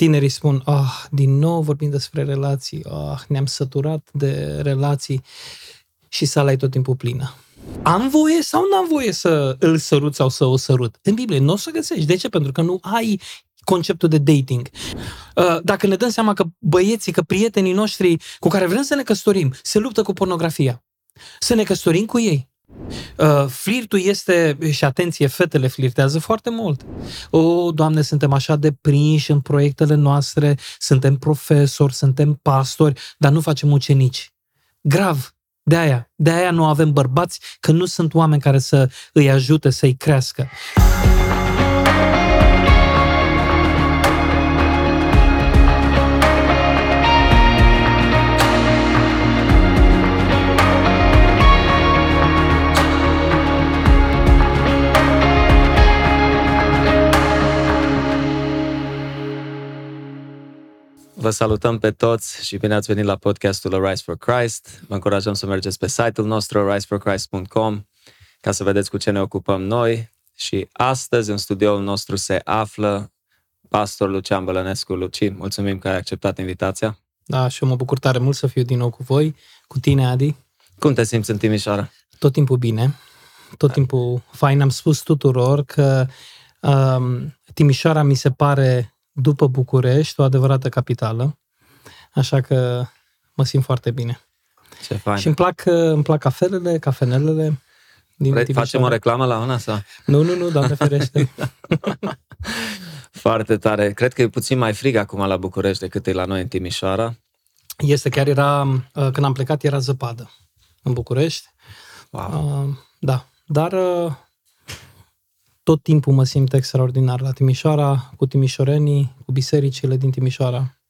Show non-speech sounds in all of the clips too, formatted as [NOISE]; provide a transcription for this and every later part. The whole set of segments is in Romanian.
tinerii spun, ah, din nou vorbim despre relații, ah, ne-am săturat de relații și sala e tot timpul plină. Am voie sau nu am voie să îl sărut sau să o sărut? În Biblie nu o să găsești. De ce? Pentru că nu ai conceptul de dating. Uh, dacă ne dăm seama că băieții, că prietenii noștri cu care vrem să ne căsătorim se luptă cu pornografia, să ne căsătorim cu ei. Uh, flirtul este, și atenție, fetele flirtează foarte mult. O, Doamne, suntem așa de prinși în proiectele noastre, suntem profesori, suntem pastori, dar nu facem ucenici. Grav. De aia. De aia nu avem bărbați, că nu sunt oameni care să îi ajute să-i crească. Vă salutăm pe toți și bine ați venit la podcastul Arise for Christ. Vă încurajăm să mergeți pe site-ul nostru ariseforchrist.com ca să vedeți cu ce ne ocupăm noi. Și astăzi în studioul nostru se află pastor Lucian Bălănescu. Luci, mulțumim că ai acceptat invitația. Da, și eu mă bucur tare mult să fiu din nou cu voi, cu tine, Adi. Cum te simți în Timișoara? Tot timpul bine, tot da. timpul fain. Am spus tuturor că um, Timișoara mi se pare după București, o adevărată capitală. Așa că mă simt foarte bine. Ce fain. Și îmi plac, îmi plac cafelele, cafenelele. Din Vrei, facem o reclamă la una sau? Nu, nu, nu, doamne ferește. [LAUGHS] foarte tare. Cred că e puțin mai frig acum la București decât e la noi în Timișoara. Este, chiar era, uh, când am plecat, era zăpadă în București. Wow. Uh, da, dar uh, tot timpul mă simt extraordinar la Timișoara, cu timișorenii, cu bisericile din Timișoara.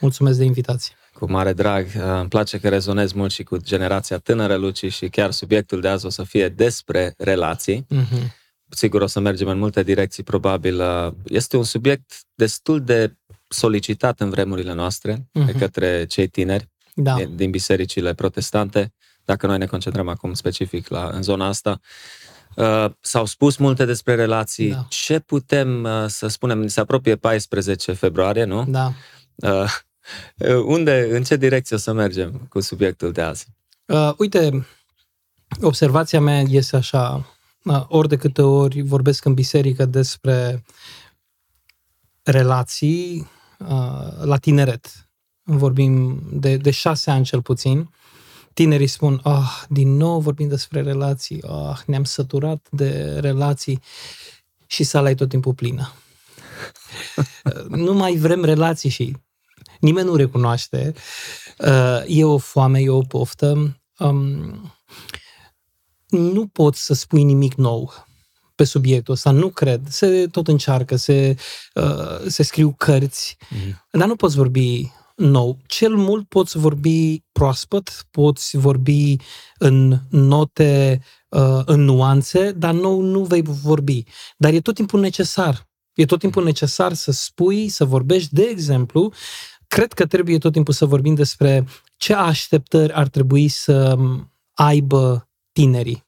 Mulțumesc de invitație. Cu mare drag. Uh, îmi place că rezonez mult și cu generația tânără, Luci, și chiar subiectul de azi o să fie despre relații. Uh-huh. Sigur, o să mergem în multe direcții, probabil. Uh, este un subiect destul de solicitat în vremurile noastre uh-huh. de mhm. către cei tineri da. din bisericile protestante, dacă noi ne concentrăm acum specific la, în zona asta. Uh, s-au spus multe despre relații. Da. Ce putem uh, să spunem? Se apropie 14 februarie, nu? Da. Uh, unde, în ce direcție o să mergem cu subiectul de azi? Uh, uite, observația mea este așa, uh, ori de câte ori vorbesc în biserică despre relații uh, la tineret, vorbim de, de șase ani cel puțin, tinerii spun, ah, din nou vorbim despre relații, ah, ne-am săturat de relații și sala e tot timpul plină. [LAUGHS] nu mai vrem relații și nimeni nu recunoaște. Uh, e o foame, e o poftă. Um, nu poți să spui nimic nou pe subiectul ăsta, nu cred. Se tot încearcă, se, uh, se scriu cărți, mm. dar nu poți vorbi nou. Cel mult poți vorbi proaspăt, poți vorbi în note, uh, în nuanțe, dar nou nu vei vorbi. Dar e tot timpul necesar. E tot timpul necesar să spui, să vorbești. De exemplu, cred că trebuie tot timpul să vorbim despre ce așteptări ar trebui să aibă tinerii.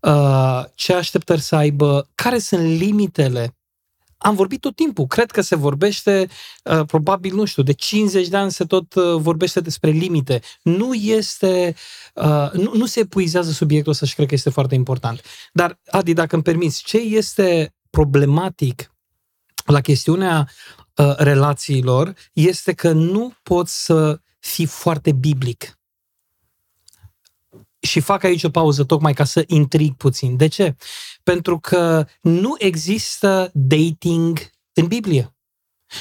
Uh, ce așteptări să aibă, care sunt limitele am vorbit tot timpul. Cred că se vorbește, uh, probabil, nu știu, de 50 de ani se tot uh, vorbește despre limite. Nu este, uh, nu, nu se epuizează subiectul ăsta și cred că este foarte important. Dar, Adi, dacă îmi permiți, ce este problematic la chestiunea relațiilor este că nu poți să fii foarte biblic și fac aici o pauză tocmai ca să intrig puțin. De ce? Pentru că nu există dating în Biblie.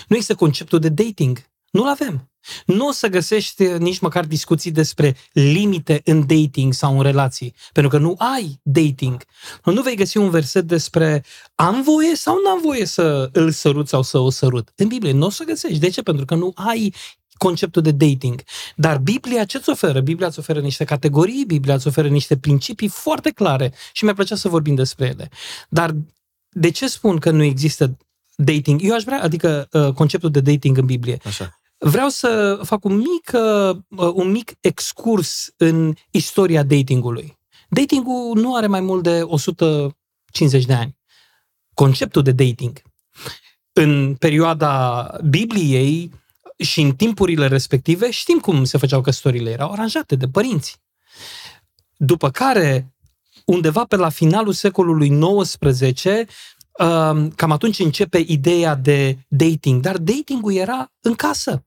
Nu există conceptul de dating. Nu-l avem. Nu o să găsești nici măcar discuții despre limite în dating sau în relații, pentru că nu ai dating. Nu vei găsi un verset despre am voie sau nu am voie să îl sărut sau să o sărut. În Biblie nu o să găsești. De ce? Pentru că nu ai conceptul de dating. Dar Biblia ce îți oferă? Biblia îți oferă niște categorii, Biblia îți oferă niște principii foarte clare și mi-ar plăcea să vorbim despre ele. Dar de ce spun că nu există dating? Eu aș vrea, adică uh, conceptul de dating în Biblie. Așa. Vreau să fac un mic, uh, un mic excurs în istoria datingului. Datingul nu are mai mult de 150 de ani. Conceptul de dating. în perioada Bibliei și în timpurile respective știm cum se făceau căsătorile, erau aranjate de părinți. După care, undeva pe la finalul secolului XIX, um, cam atunci începe ideea de dating, dar datingul era în casă.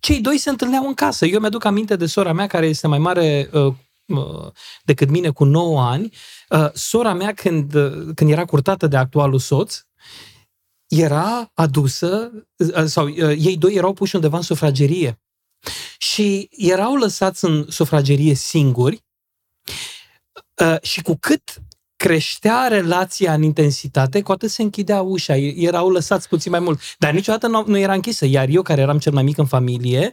Cei doi se întâlneau în casă. Eu mi-aduc aminte de sora mea, care este mai mare uh, uh decât mine cu 9 ani. Uh, sora mea, când, uh, când era curtată de actualul soț, era adusă, uh, sau uh, ei doi erau puși undeva în sufragerie. Și erau lăsați în sufragerie singuri uh, și cu cât creștea relația în intensitate, cu atât se închidea ușa, erau lăsați puțin mai mult. Dar niciodată nu, nu era închisă, iar eu, care eram cel mai mic în familie,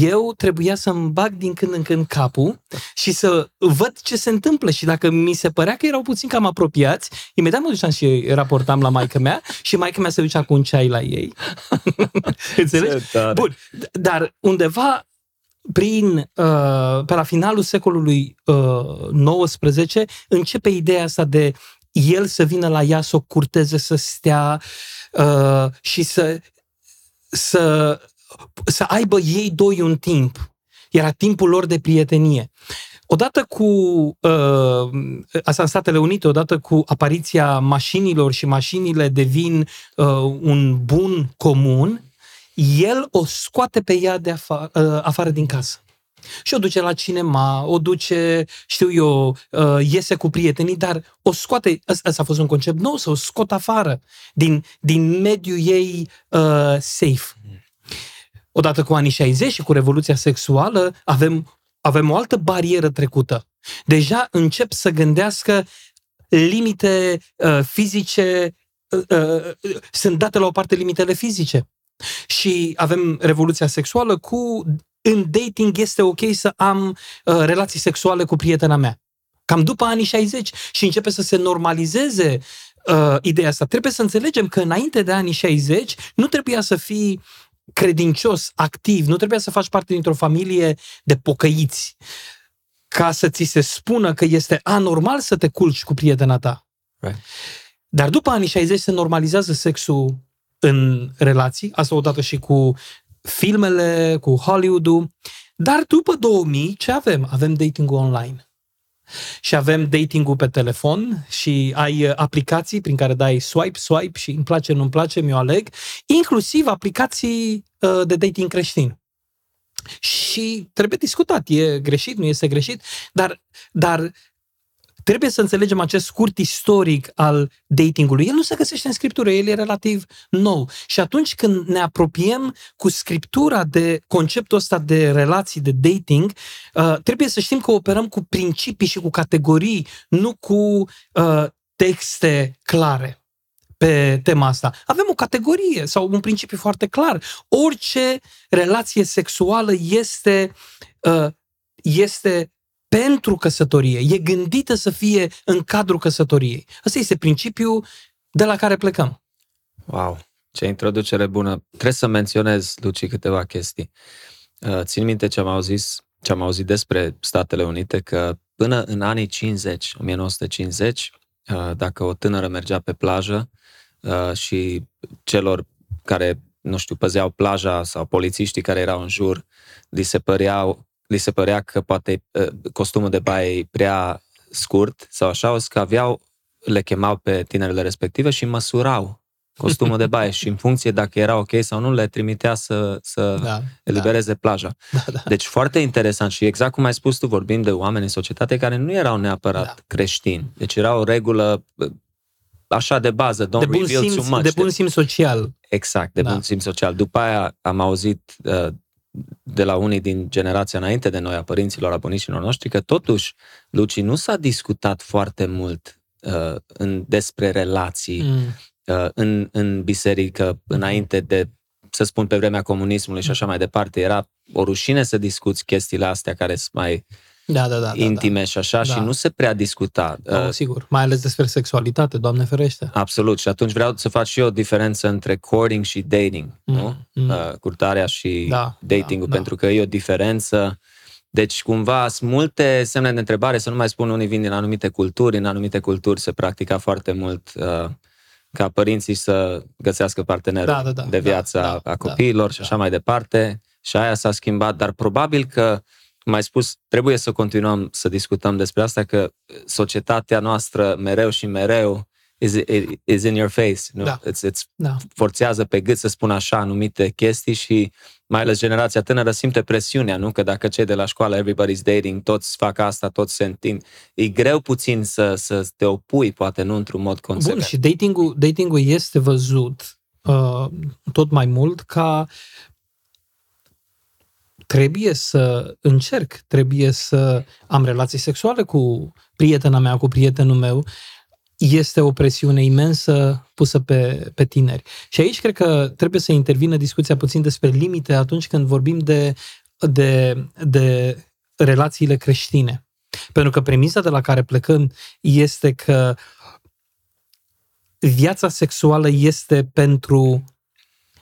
eu trebuia să-mi bag din când în când capul și să văd ce se întâmplă și dacă mi se părea că erau puțin cam apropiați, imediat mă duceam și raportam la maică mea și maica mea se ducea cu un ceai la ei. [LAUGHS] Înțelegi? Bun, dar undeva prin, uh, pe la finalul secolului uh, XIX, începe ideea asta de el să vină la ea, să o curteze, să stea uh, și să, să, să aibă ei doi un timp. Era timpul lor de prietenie. Odată cu, uh, asta în Statele Unite, odată cu apariția mașinilor și mașinile devin uh, un bun comun, el o scoate pe ea de afară, uh, afară din casă. Și o duce la cinema, o duce, știu eu, uh, iese cu prietenii, dar o scoate, ăsta a fost un concept nou, să o scot afară din, din mediul ei uh, safe. Odată cu anii 60 și cu revoluția sexuală, avem, avem o altă barieră trecută. Deja încep să gândească limite uh, fizice, uh, uh, sunt date la o parte limitele fizice. Și avem revoluția sexuală cu în dating este ok să am uh, relații sexuale cu prietena mea. Cam după anii 60 și începe să se normalizeze uh, ideea asta. Trebuie să înțelegem că înainte de anii 60 nu trebuia să fii credincios, activ, nu trebuia să faci parte dintr-o familie de pocăiți ca să ți se spună că este anormal să te culci cu prietena ta. Right. Dar după anii 60 se normalizează sexul în relații, asta odată și cu filmele, cu Hollywood-ul. Dar după 2000, ce avem? Avem dating online. Și avem dating-ul pe telefon și ai uh, aplicații prin care dai swipe, swipe și îmi place, nu-mi place, mi-o aleg, inclusiv aplicații uh, de dating creștin. Și trebuie discutat, e greșit, nu este greșit, dar, dar Trebuie să înțelegem acest scurt istoric al datingului. El nu se găsește în scriptură, el e relativ nou. Și atunci când ne apropiem cu scriptura de conceptul ăsta de relații, de dating, uh, trebuie să știm că operăm cu principii și cu categorii, nu cu uh, texte clare pe tema asta. Avem o categorie sau un principiu foarte clar. Orice relație sexuală este, uh, este pentru căsătorie, e gândită să fie în cadrul căsătoriei. Asta este principiul de la care plecăm. Wow, ce introducere bună. Trebuie să menționez, Luci, câteva chestii. Uh, țin minte ce am auzit, ce am auzit despre Statele Unite, că până în anii 50, 1950, uh, dacă o tânără mergea pe plajă uh, și celor care, nu știu, păzeau plaja sau polițiștii care erau în jur, li se păreau li se părea că poate ă, costumul de baie e prea scurt sau așa, o că aveau, le chemau pe tinerele respective și măsurau costumul de baie [LAUGHS] și în funcție dacă era ok sau nu, le trimitea să, să da, elibereze da. plaja. [LAUGHS] Da, da. Deci foarte interesant și exact cum ai spus tu, vorbim de oameni în societate care nu erau neapărat da. creștini. Deci era o regulă așa de bază, don't de bun reveal simț, too much. De bun simț social. Exact, de da. bun simț social. După aia am auzit uh, de la unii din generația înainte de noi, a părinților, a bunicilor noștri, că totuși, Luci, nu s-a discutat foarte mult uh, în, despre relații mm. uh, în, în biserică, înainte de, să spun, pe vremea comunismului și așa mai departe. Era o rușine să discuți chestiile astea care sunt mai da, da, da, intime da, da. și așa da. și nu se prea discuta. Da, uh, sigur, mai ales despre sexualitate, Doamne ferește. Absolut, și atunci vreau să fac și eu o diferență între courting și dating, mm, nu? Mm. Uh, curtarea și da, dating-ul, da, pentru da. că e o diferență. Deci, cumva, sunt multe semne de întrebare, să nu mai spun unii vin din anumite culturi, în anumite culturi se practica foarte mult uh, ca părinții să găsească partenerul da, da, da, de viață da, da, a copiilor da, și așa da. mai departe. Și aia s-a schimbat, dar probabil că, cum ai spus, trebuie să continuăm să discutăm despre asta, că societatea noastră mereu și mereu is, is in your face. Nu? Da. Îți, îți da. forțează pe gât să spun așa anumite chestii și mai ales generația tânără simte presiunea, nu? Că dacă cei de la școală, everybody's dating, toți fac asta, toți se întind. E greu puțin să, să te opui, poate nu într-un mod consecvent. Bun, și dating-ul, dating-ul este văzut uh, tot mai mult ca trebuie să încerc, trebuie să am relații sexuale cu prietena mea, cu prietenul meu, este o presiune imensă pusă pe, pe tineri. Și aici cred că trebuie să intervină discuția puțin despre limite atunci când vorbim de, de, de relațiile creștine. Pentru că premisa de la care plecăm este că viața sexuală este pentru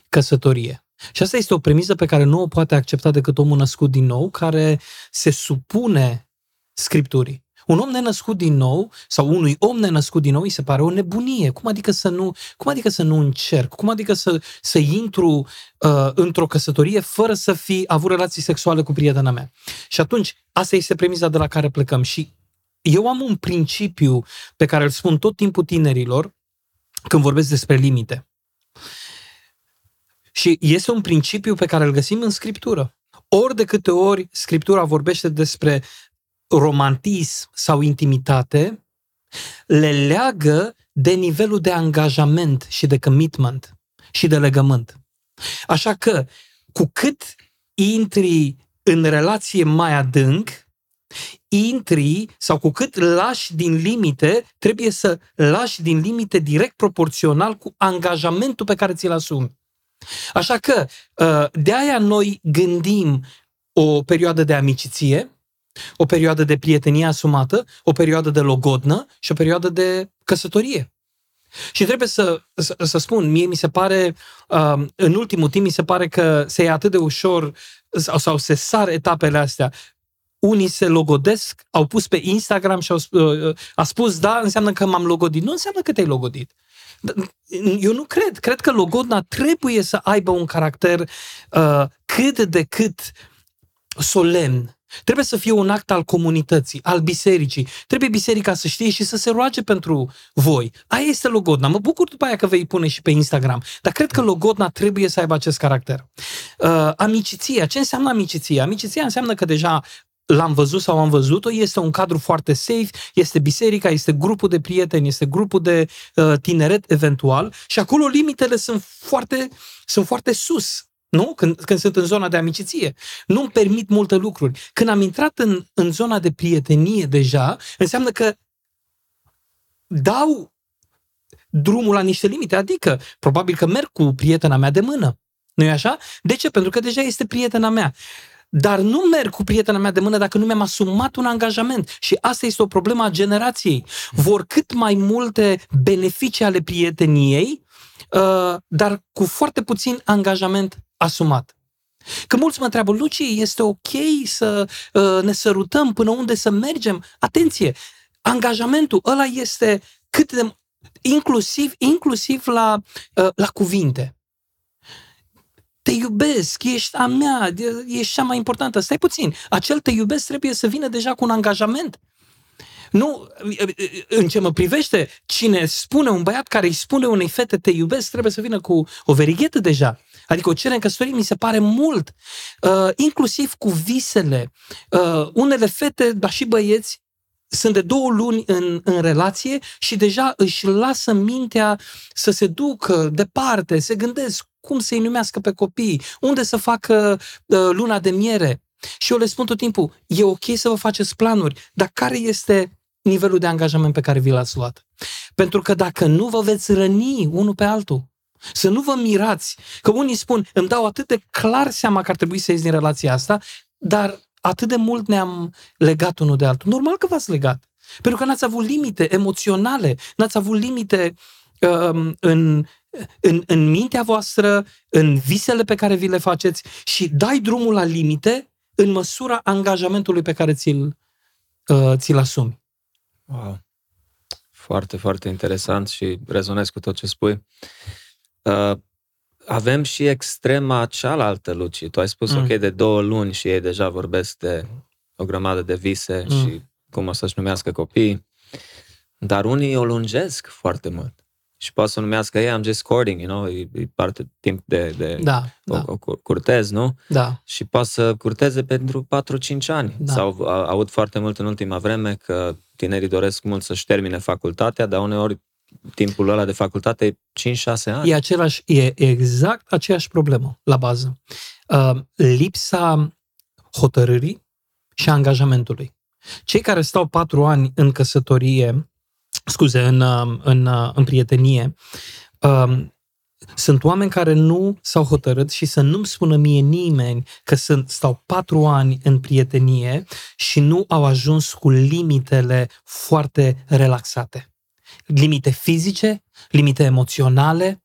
căsătorie. Și asta este o premisă pe care nu o poate accepta decât omul născut din nou, care se supune Scripturii. Un om nenăscut din nou, sau unui om nenăscut din nou, îi se pare o nebunie. Cum adică să nu, cum adică să nu încerc? Cum adică să, să intru uh, într-o căsătorie fără să fi avut relații sexuale cu prietena mea? Și atunci, asta este premisa de la care plecăm. Și eu am un principiu pe care îl spun tot timpul tinerilor când vorbesc despre limite. Și este un principiu pe care îl găsim în Scriptură. Ori de câte ori Scriptura vorbește despre romantism sau intimitate le leagă de nivelul de angajament și de commitment și de legământ. Așa că, cu cât intri în relație mai adânc, intri sau cu cât lași din limite, trebuie să lași din limite direct proporțional cu angajamentul pe care ți-l asumi. Așa că, uh, de aia noi gândim o perioadă de amiciție, o perioadă de prietenie asumată, o perioadă de logodnă și o perioadă de căsătorie. Și trebuie să, să, să spun, mie mi se pare, uh, în ultimul timp mi se pare că se e atât de ușor sau, sau se sar etapele astea. Unii se logodesc, au pus pe Instagram și au uh, a spus, da, înseamnă că m-am logodit. Nu înseamnă că te-ai logodit. Eu nu cred. Cred că logodna trebuie să aibă un caracter uh, cât de cât solemn, Trebuie să fie un act al comunității, al bisericii. Trebuie biserica să știe și să se roage pentru voi. Aia este logodna. Mă bucur după aia că vei pune și pe Instagram. Dar cred că logodna trebuie să aibă acest caracter. Uh, amiciția. Ce înseamnă amiciția? Amiciția înseamnă că deja l-am văzut sau am văzut-o, este un cadru foarte safe, este biserica, este grupul de prieteni, este grupul de uh, tineret eventual și acolo limitele sunt foarte, sunt foarte sus. Nu? Când, când sunt în zona de amiciție. Nu-mi permit multe lucruri. Când am intrat în, în zona de prietenie deja, înseamnă că dau drumul la niște limite. Adică, probabil că merg cu prietena mea de mână. nu e așa? De ce? Pentru că deja este prietena mea. Dar nu merg cu prietena mea de mână dacă nu mi-am asumat un angajament. Și asta este o problemă a generației. Vor cât mai multe beneficii ale prieteniei, uh, dar cu foarte puțin angajament asumat. Că mulți mă întreabă, Luci, este ok să uh, ne sărutăm până unde să mergem? Atenție! Angajamentul ăla este cât de... inclusiv, inclusiv la, uh, la cuvinte. Te iubesc, ești a mea, ești cea mai importantă. Stai puțin, acel te iubesc trebuie să vină deja cu un angajament. Nu, în ce mă privește, cine spune un băiat care îi spune unei fete te iubesc, trebuie să vină cu o verighetă deja. Adică o cerere în căsătorie mi se pare mult. Uh, inclusiv cu visele. Uh, unele fete, dar și băieți, sunt de două luni în, în relație și deja își lasă mintea să se ducă departe, se gândesc cum să-i numească pe copii, unde să facă uh, luna de miere. Și eu le spun tot timpul, e ok să vă faceți planuri, dar care este nivelul de angajament pe care vi l-ați luat? Pentru că dacă nu vă veți răni unul pe altul, să nu vă mirați că unii spun, îmi dau atât de clar seama că ar trebui să ies din relația asta, dar atât de mult ne-am legat unul de altul. Normal că v-ați legat. Pentru că n-ați avut limite emoționale, n-ați avut limite um, în, în, în mintea voastră, în visele pe care vi le faceți și dai drumul la limite în măsura angajamentului pe care ți-l, uh, ți-l asumi. Wow. Foarte, foarte interesant și rezonez cu tot ce spui. Uh, avem și extrema cealaltă, Luci. Tu ai spus, mm. ok, de două luni și ei deja vorbesc de o grămadă de vise mm. și cum o să-și numească copiii. Dar unii o lungesc foarte mult. Și poate să numească, ei, am just courting, you know, e, e parte timp de, de da, o, da. o curtez, nu? Da. Și poate să curteze pentru 4-5 ani. Da. Sau aud foarte mult în ultima vreme că tinerii doresc mult să-și termine facultatea, dar uneori timpul ăla de facultate e 5-6 ani. E, același, e exact aceeași problemă la bază. Uh, lipsa hotărârii și angajamentului. Cei care stau patru ani în căsătorie, scuze, în, uh, în, uh, în prietenie, uh, sunt oameni care nu s-au hotărât și să nu-mi spună mie nimeni că sunt, stau patru ani în prietenie și nu au ajuns cu limitele foarte relaxate. Limite fizice, limite emoționale.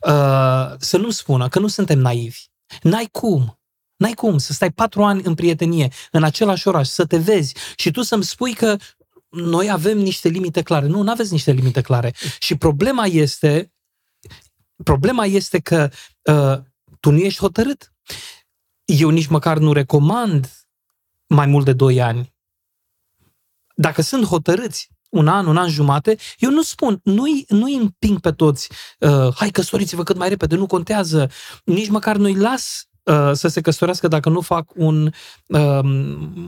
Uh, să nu spună că nu suntem naivi. N-ai cum. N-ai cum să stai patru ani în prietenie, în același oraș, să te vezi și tu să-mi spui că noi avem niște limite clare. Nu, nu aveți niște limite clare. Și problema este Problema este că uh, tu nu ești hotărât. Eu nici măcar nu recomand mai mult de 2 ani. Dacă sunt hotărâți un an, un an jumate, eu nu spun, nu-i, nu-i împing pe toți, uh, hai căsătoriți-vă cât mai repede, nu contează, nici măcar nu-i las uh, să se căsătorească dacă nu fac un, uh,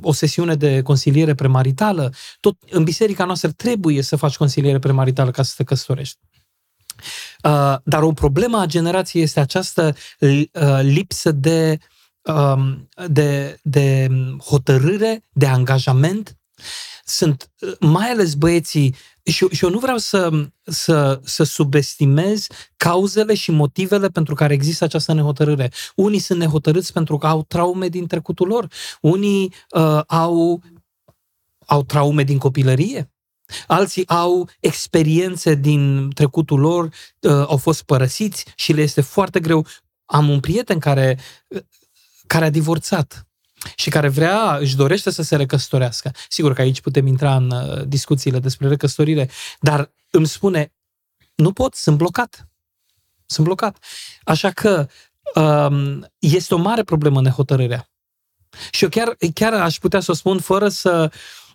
o sesiune de consiliere premaritală. Tot în biserica noastră trebuie să faci consiliere premaritală ca să te căsătorești. Uh, dar o problemă a generației este această uh, lipsă de, um, de, de hotărâre, de angajament. Sunt uh, mai ales băieții, și, și eu nu vreau să, să, să subestimez cauzele și motivele pentru care există această nehotărâre. Unii sunt nehotărâți pentru că au traume din trecutul lor, unii uh, au, au traume din copilărie, Alții au experiențe din trecutul lor, uh, au fost părăsiți și le este foarte greu. Am un prieten care, uh, care a divorțat și care vrea, își dorește să se recăsătorească. Sigur că aici putem intra în uh, discuțiile despre recăsătorire, dar îmi spune, nu pot, sunt blocat. Sunt blocat. Așa că um, este o mare problemă nehotărârea. Și eu chiar, chiar aș putea să o spun fără să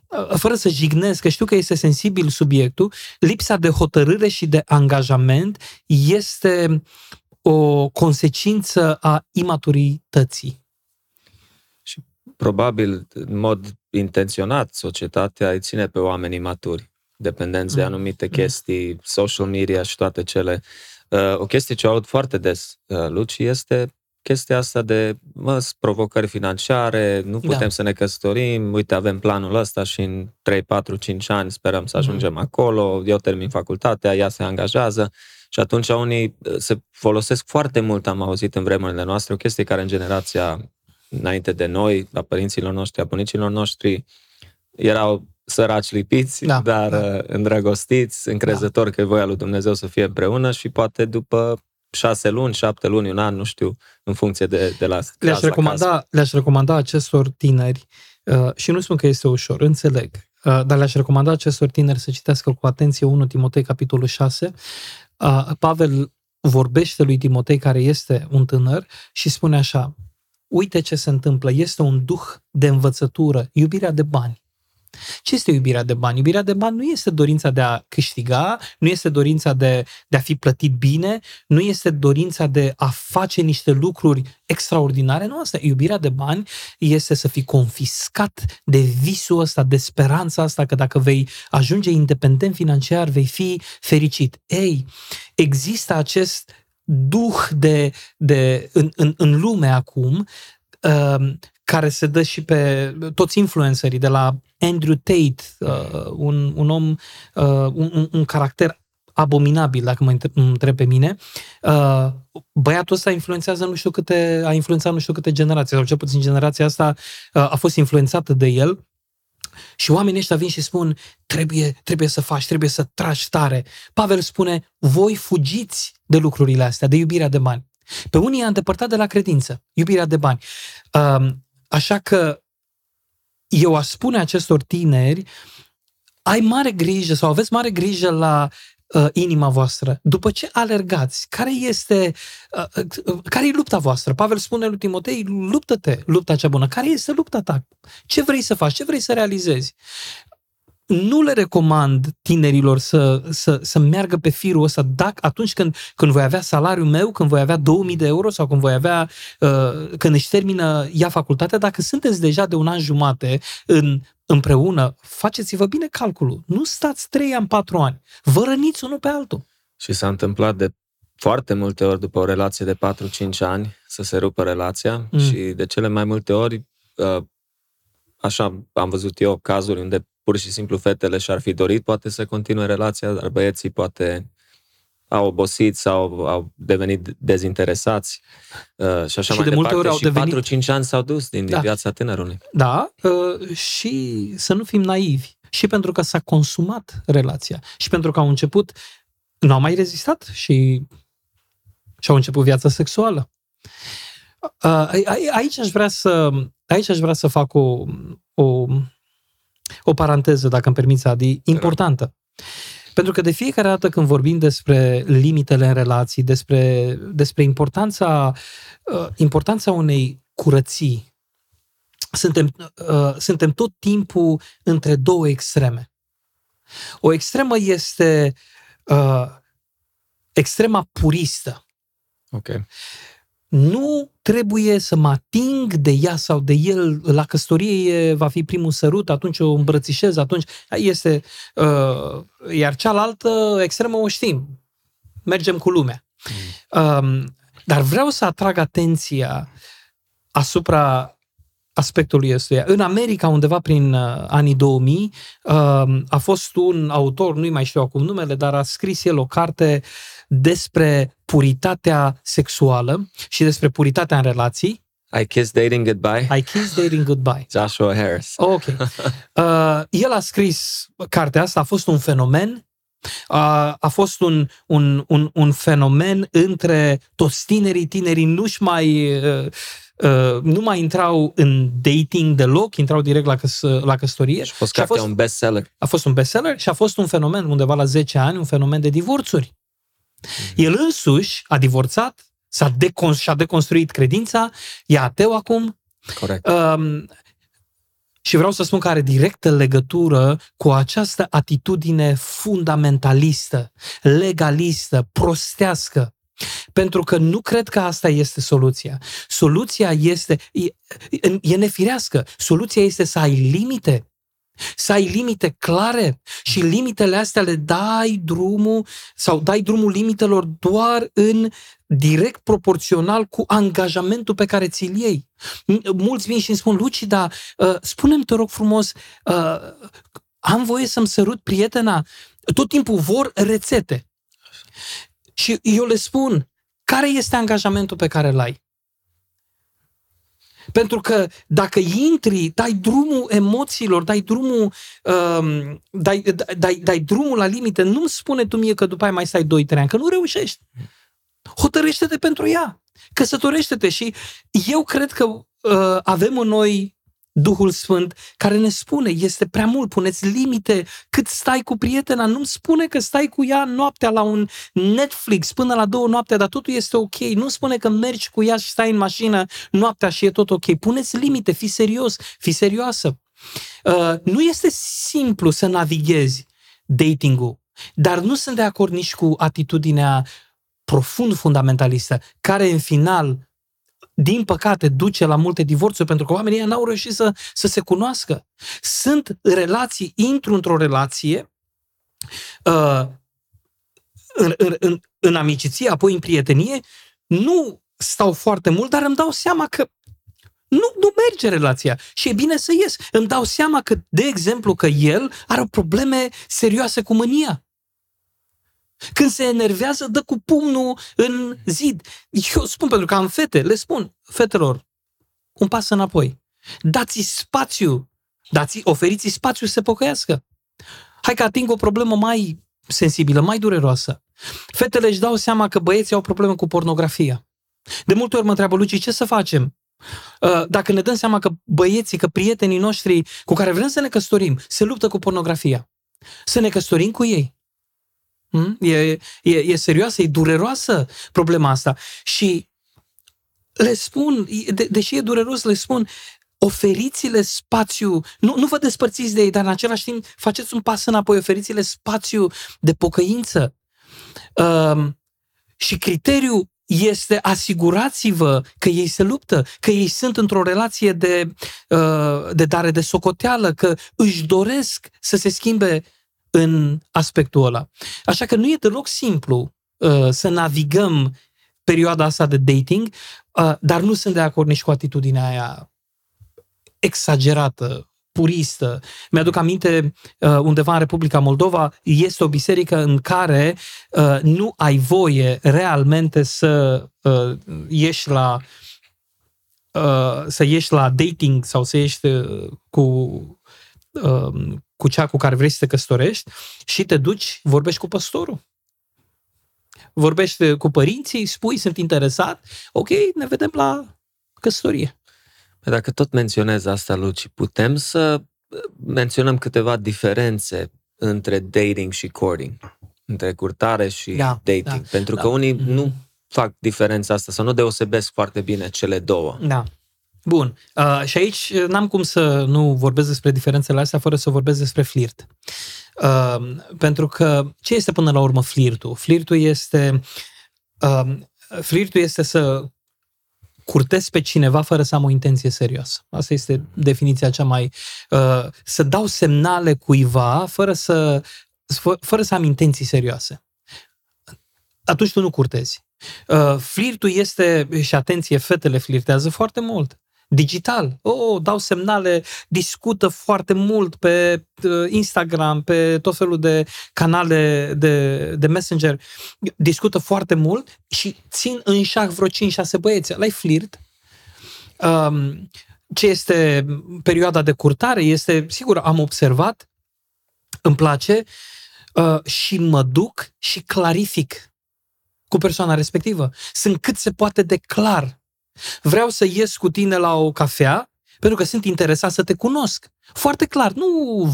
uh, fără să jignesc, că știu că este sensibil subiectul, lipsa de hotărâre și de angajament este o consecință a imaturității. Și probabil, în mod intenționat, societatea îi ține pe oamenii maturi, dependenți mm. de anumite chestii, social media și toate cele. Uh, o chestie ce aud foarte des, uh, Luci, este chestia asta de mă, provocări financiare, nu putem da. să ne căsătorim, uite, avem planul ăsta și în 3, 4, 5 ani sperăm să mhm. ajungem mm-hmm. acolo, eu termin facultatea, ea se angajează și atunci unii uh, se folosesc foarte mult, am auzit în vremurile noastre, o chestie care în generația înainte de noi, a părinților noștri, a bunicilor noștri, erau săraci lipiți, da, dar da. Uh, îndrăgostiți, încrezători da. că e voia lui Dumnezeu să fie împreună și poate după șase luni, șapte luni, un an, nu știu, în funcție de, de la le-aș recomanda, la le-aș recomanda acestor tineri, uh, și nu spun că este ușor, înțeleg, uh, dar le-aș recomanda acestor tineri să citească cu atenție 1 Timotei, capitolul 6. Uh, Pavel vorbește lui Timotei, care este un tânăr, și spune așa, uite ce se întâmplă, este un duh de învățătură, iubirea de bani. Ce este iubirea de bani? Iubirea de bani nu este dorința de a câștiga, nu este dorința de, de a fi plătit bine, nu este dorința de a face niște lucruri extraordinare. Nu, asta. Iubirea de bani este să fii confiscat de visul ăsta, de speranța asta că dacă vei ajunge independent financiar, vei fi fericit. Ei, există acest duh de, de în, în, în lume acum uh, care se dă și pe toți influencerii, de la Andrew Tate, uh, un, un om, uh, un, un caracter abominabil, dacă mă întreb pe mine. Uh, băiatul ăsta influențează nu știu câte, a influențat nu știu câte generații, sau cel puțin generația asta uh, a fost influențată de el. Și oamenii ăștia vin și spun, trebuie, trebuie să faci, trebuie să tragi tare. Pavel spune, voi fugiți de lucrurile astea, de iubirea de bani. Pe unii i-a îndepărtat de la credință, iubirea de bani. Uh, Așa că eu aș spune acestor tineri, ai mare grijă sau aveți mare grijă la uh, inima voastră. După ce alergați, care este uh, uh, care e lupta voastră? Pavel spune lui Timotei, luptă-te, lupta cea bună. Care este lupta ta? Ce vrei să faci? Ce vrei să realizezi? Nu le recomand tinerilor să, să, să meargă pe firul ăsta dacă, atunci când, când voi avea salariul meu, când voi avea 2000 de euro sau când voi avea, uh, când își termină ea facultatea, dacă sunteți deja de un an jumate în, împreună, faceți-vă bine calculul. Nu stați 3 ani, 4 ani. Vă răniți unul pe altul. Și s-a întâmplat de foarte multe ori după o relație de 4-5 ani să se rupă relația mm. și de cele mai multe ori uh, așa am văzut eu cazuri unde pur și simplu fetele și-ar fi dorit poate să continue relația, dar băieții poate au obosit sau au devenit dezinteresați uh, și așa și mai de multe ori au și devenit... 4-5 ani s-au dus din da. viața tânărului. Da, uh, și să nu fim naivi. Și pentru că s-a consumat relația. Și pentru că au început, nu au mai rezistat și, și au început viața sexuală. Uh, aici aș vrea să, aici aș vrea să fac o, o o paranteză, dacă îmi permiți, Adi, importantă. Pentru că de fiecare dată când vorbim despre limitele în relații, despre, despre importanța, uh, importanța unei curății, suntem, uh, suntem tot timpul între două extreme. O extremă este uh, extrema puristă. Okay nu trebuie să mă ating de ea sau de el. La căsătorie va fi primul sărut, atunci o îmbrățișez, atunci este... Uh, iar cealaltă extremă o știm. Mergem cu lumea. Mm. Um, dar vreau să atrag atenția asupra aspectului ăstuia. În America, undeva prin uh, anii 2000, uh, a fost un autor, nu-i mai știu acum numele, dar a scris el o carte despre puritatea sexuală și despre puritatea în relații. I Kiss Dating Goodbye. I Kiss Dating Goodbye. [LAUGHS] Joshua Harris. Ok. [LAUGHS] Uh, el a scris cartea asta, a fost un fenomen a, a fost un, un, un, un fenomen între toți tinerii, tinerii nu-și mai, uh, uh, nu mai intrau în dating deloc, intrau direct la, căs, la căsătorie. Și a fost, și a fost un bestseller. A fost un bestseller și a fost un fenomen undeva la 10 ani, un fenomen de divorțuri. Mm-hmm. El însuși a divorțat, s-a decon- și-a deconstruit credința, e ateu acum. Corect. Um, și vreau să spun că are directă legătură cu această atitudine fundamentalistă, legalistă, prostească. Pentru că nu cred că asta este soluția. Soluția este, e, e nefirească. Soluția este să ai limite să ai limite clare și limitele astea le dai drumul sau dai drumul limitelor doar în direct proporțional cu angajamentul pe care ți-l iei. Mulți vin și îmi spun, Luci, dar uh, spune-mi, te rog frumos, uh, am voie să-mi sărut prietena? Tot timpul vor rețete. Și eu le spun, care este angajamentul pe care îl ai? Pentru că dacă intri, dai drumul emoțiilor, dai drumul, um, dai, dai, dai drumul la limite, nu-mi spune tu mie că după aia mai stai 2-3 ani, că nu reușești. Hotărăște-te pentru ea. Căsătorește-te și eu cred că uh, avem în noi Duhul Sfânt care ne spune, este prea mult, puneți limite cât stai cu prietena, nu-mi spune că stai cu ea noaptea la un Netflix până la două noaptea, dar totul este ok, nu spune că mergi cu ea și stai în mașină noaptea și e tot ok, puneți limite, fi serios, fi serioasă. Uh, nu este simplu să navighezi dating-ul, dar nu sunt de acord nici cu atitudinea profund fundamentalistă, care în final din păcate, duce la multe divorțuri pentru că oamenii n-au reușit să, să se cunoască. Sunt relații, intru într-o relație uh, în, în, în, în amiciție, apoi în prietenie, nu stau foarte mult, dar îmi dau seama că nu, nu merge relația și e bine să ies. Îmi dau seama că, de exemplu, că el are probleme serioase cu mânia. Când se enervează, dă cu pumnul în zid. Eu spun, pentru că am fete, le spun, fetelor, un pas înapoi. Dați spațiu, dați oferiți spațiu să se pocăiască. Hai că ating o problemă mai sensibilă, mai dureroasă. Fetele își dau seama că băieții au probleme cu pornografia. De multe ori mă întreabă Luci, ce să facem? Uh, dacă ne dăm seama că băieții, că prietenii noștri cu care vrem să ne căsătorim, se luptă cu pornografia. Să ne căsătorim cu ei. Hmm? E, e, e serioasă, e dureroasă problema asta. Și le spun, de, deși e dureros, le spun, oferiți-le spațiu, nu, nu vă despărțiți de ei, dar în același timp faceți un pas înapoi, oferiți-le spațiu de pocăință. Uh, și criteriul este asigurați-vă că ei se luptă, că ei sunt într-o relație de, uh, de dare de socoteală, că își doresc să se schimbe în aspectul ăla. Așa că nu e deloc simplu uh, să navigăm perioada asta de dating, uh, dar nu sunt de acord nici cu atitudinea aia exagerată, puristă. Mi-aduc aminte, uh, undeva în Republica Moldova, este o biserică în care uh, nu ai voie realmente să uh, ieși la să ieși la dating sau să ieși cu cu cea cu care vrei să te căsătorești și te duci, vorbești cu păstorul. Vorbești cu părinții, spui, sunt interesat, ok, ne vedem la căsătorie. Păi dacă tot menționez asta, Luci, putem să uh, menționăm câteva diferențe între dating și courting, între curtare și da, dating, da, pentru da. că unii mm-hmm. nu fac diferența asta sau nu deosebesc foarte bine cele două. Da. Bun. Uh, și aici uh, n-am cum să nu vorbesc despre diferențele astea fără să vorbesc despre flirt. Uh, pentru că ce este până la urmă flirtul? Flirtul este uh, flirtul este să curtesc pe cineva fără să am o intenție serioasă. Asta este definiția cea mai... Uh, să dau semnale cuiva fără să, fără să am intenții serioase. Atunci tu nu curtezi. Uh, flirtul este, și atenție, fetele flirtează foarte mult digital. Oh, dau semnale, discută foarte mult pe uh, Instagram, pe tot felul de canale de, de messenger, discută foarte mult și țin în șah vreo 5-6 băieți. La flirt. Um, ce este perioada de curtare? Este, sigur, am observat, îmi place uh, și mă duc și clarific cu persoana respectivă. Sunt cât se poate de clar Vreau să ies cu tine la o cafea pentru că sunt interesat să te cunosc. Foarte clar, nu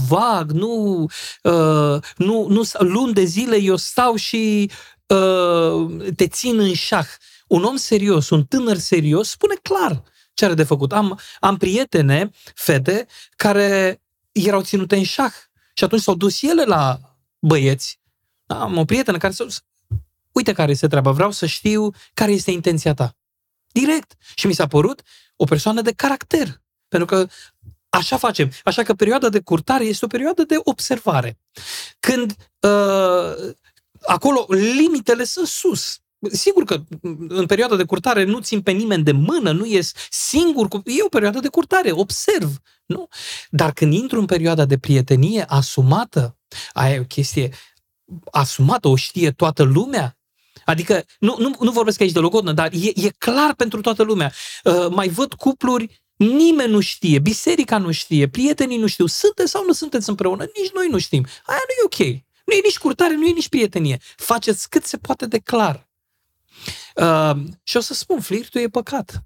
vag, nu, uh, nu, nu luni de zile eu stau și uh, te țin în șah. Un om serios, un tânăr serios, spune clar ce are de făcut. Am, am prietene, fete, care erau ținute în șah și atunci s-au dus ele la băieți. Am o prietenă care s-a uite care este treaba, vreau să știu care este intenția ta. Direct. Și mi s-a părut o persoană de caracter. Pentru că așa facem. Așa că perioada de curtare este o perioadă de observare. Când uh, acolo limitele sunt sus. Sigur că în perioada de curtare nu țin pe nimeni de mână, nu ies singur. Cu... E o perioadă de curtare, observ. Nu? Dar când intru în perioada de prietenie asumată, aia e o chestie asumată, o știe toată lumea, Adică, nu, nu, nu vorbesc aici de logodnă, dar e, e clar pentru toată lumea. Uh, mai văd cupluri, nimeni nu știe, biserica nu știe, prietenii nu știu, sunteți sau nu sunteți împreună, nici noi nu știm. Aia nu e ok. Nu e nici curtare, nu e nici prietenie. Faceți cât se poate de clar. Uh, și o să spun, flirtul e păcat.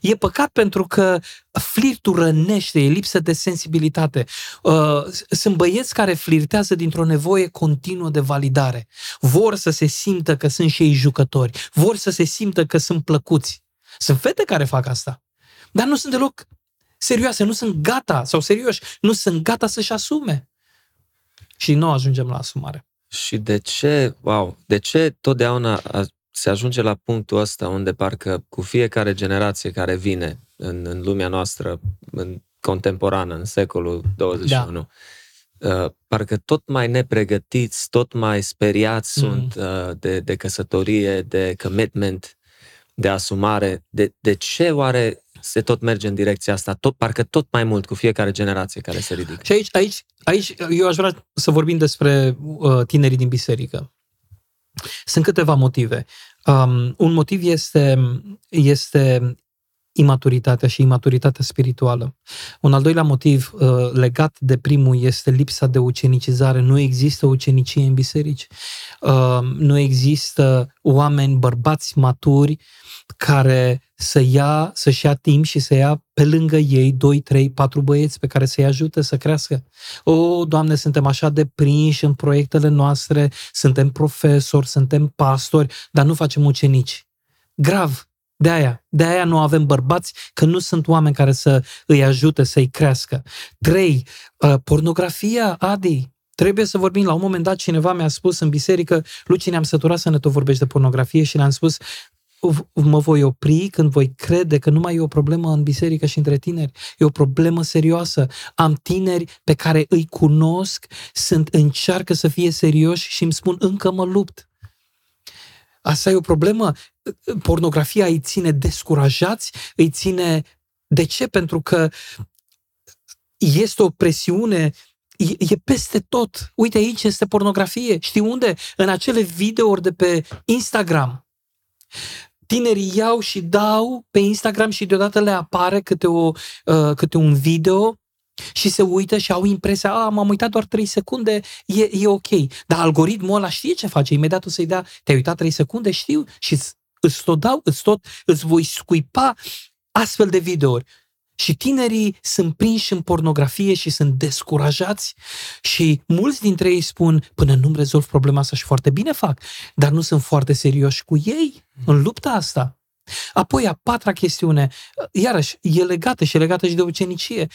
E păcat pentru că flirtul rănește, e lipsă de sensibilitate. Uh, sunt băieți care flirtează dintr-o nevoie continuă de validare. Vor să se simtă că sunt și ei jucători. Vor să se simtă că sunt plăcuți. Sunt fete care fac asta. Dar nu sunt deloc serioase, nu sunt gata, sau serioși, nu sunt gata să-și asume. Și nu ajungem la asumare. Și de ce, wow, de ce totdeauna se ajunge la punctul ăsta unde parcă cu fiecare generație care vine în, în lumea noastră, în contemporană, în secolul 21, da. uh, parcă tot mai nepregătiți, tot mai speriați mm. sunt uh, de, de căsătorie, de commitment, de asumare. De, de ce oare se tot merge în direcția asta, tot, parcă tot mai mult cu fiecare generație care se ridică. Și aici, aici, aici eu aș vrea să vorbim despre uh, tinerii din biserică. Sunt câteva motive. Um, un motiv este, este imaturitatea și imaturitatea spirituală. Un al doilea motiv uh, legat de primul este lipsa de ucenicizare. Nu există ucenicie în biserici. Uh, nu există oameni, bărbați maturi care să ia, să-și ia timp și să ia pe lângă ei 2, 3, 4 băieți pe care să-i ajute să crească. O, Doamne, suntem așa de prinși în proiectele noastre, suntem profesori, suntem pastori, dar nu facem ucenici. Grav, de aia, de aia nu avem bărbați, că nu sunt oameni care să îi ajute să-i crească. Trei, uh, pornografia, Adi, trebuie să vorbim. La un moment dat cineva mi-a spus în biserică, Luci, ne-am săturat să ne tot vorbești de pornografie și le-am spus, mă voi opri când voi crede că nu mai e o problemă în biserică și între tineri. E o problemă serioasă. Am tineri pe care îi cunosc, sunt încearcă să fie serioși și îmi spun încă mă lupt. Asta e o problemă. Pornografia îi ține descurajați, îi ține... De ce? Pentru că este o presiune E, e peste tot. Uite, aici este pornografie. Știi unde? În acele videouri de pe Instagram. Tinerii iau și dau pe Instagram și deodată le apare câte, o, uh, câte un video și se uită și au impresia, a, m-am uitat doar 3 secunde, e, e ok. Dar algoritmul ăla știe ce face, imediat o să-i dea, te-ai uitat 3 secunde, știu, și îți tot dau, îți tot, îți voi scuipa astfel de videouri. Și tinerii sunt prinși în pornografie și sunt descurajați și mulți dintre ei spun, până nu-mi rezolv problema asta și foarte bine fac, dar nu sunt foarte serioși cu ei în lupta asta. Apoi, a patra chestiune, iarăși, e legată și e legată și de ucenicie.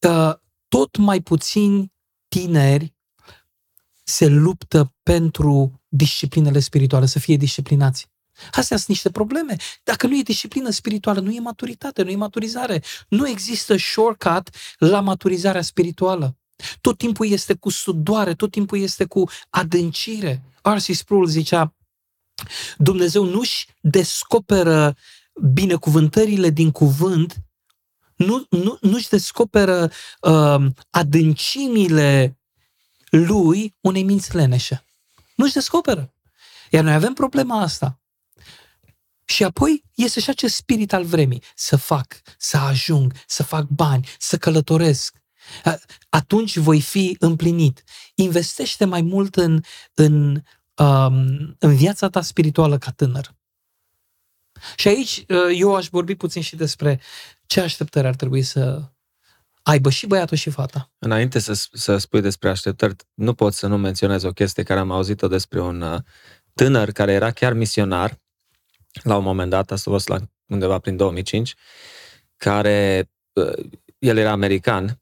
Uh, tot mai puțini tineri se luptă pentru disciplinele spirituale, să fie disciplinați. Astea sunt niște probleme. Dacă nu e disciplină spirituală, nu e maturitate, nu e maturizare. Nu există shortcut la maturizarea spirituală. Tot timpul este cu sudoare, tot timpul este cu adâncire. R.C. Sproul zicea, Dumnezeu nu-și descoperă binecuvântările din cuvânt, nu, nu, nu-și descoperă uh, adâncimile lui unei minți leneșe. Nu-și descoperă. Iar noi avem problema asta. Și apoi este și acest spirit al vremii. Să fac, să ajung, să fac bani, să călătoresc. Atunci voi fi împlinit. Investește mai mult în, în, um, în viața ta spirituală ca tânăr. Și aici uh, eu aș vorbi puțin și despre ce așteptări ar trebui să aibă și băiatul și fata. Înainte să, să spui despre așteptări, nu pot să nu menționez o chestie care am auzit-o despre un uh, tânăr care era chiar misionar la un moment dat, asta a fost la undeva prin 2005, care, el era american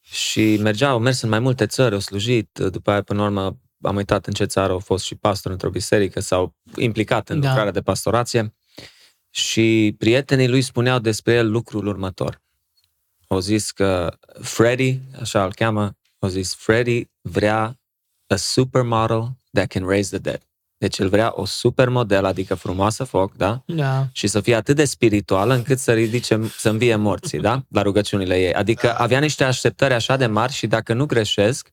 și mergea, au mers în mai multe țări, au slujit, după aia, până la urmă, am uitat în ce țară au fost și pastor într-o biserică, s-au implicat în da. lucrarea de pastorație și prietenii lui spuneau despre el lucrul următor. Au zis că Freddy, așa îl cheamă, au zis Freddy vrea a supermodel that can raise the dead. Deci el vrea o supermodel, adică frumoasă foc, da? Da. Și să fie atât de spirituală încât să ridice, să învie morții, da? La rugăciunile ei. Adică da. avea niște așteptări așa de mari și dacă nu greșesc,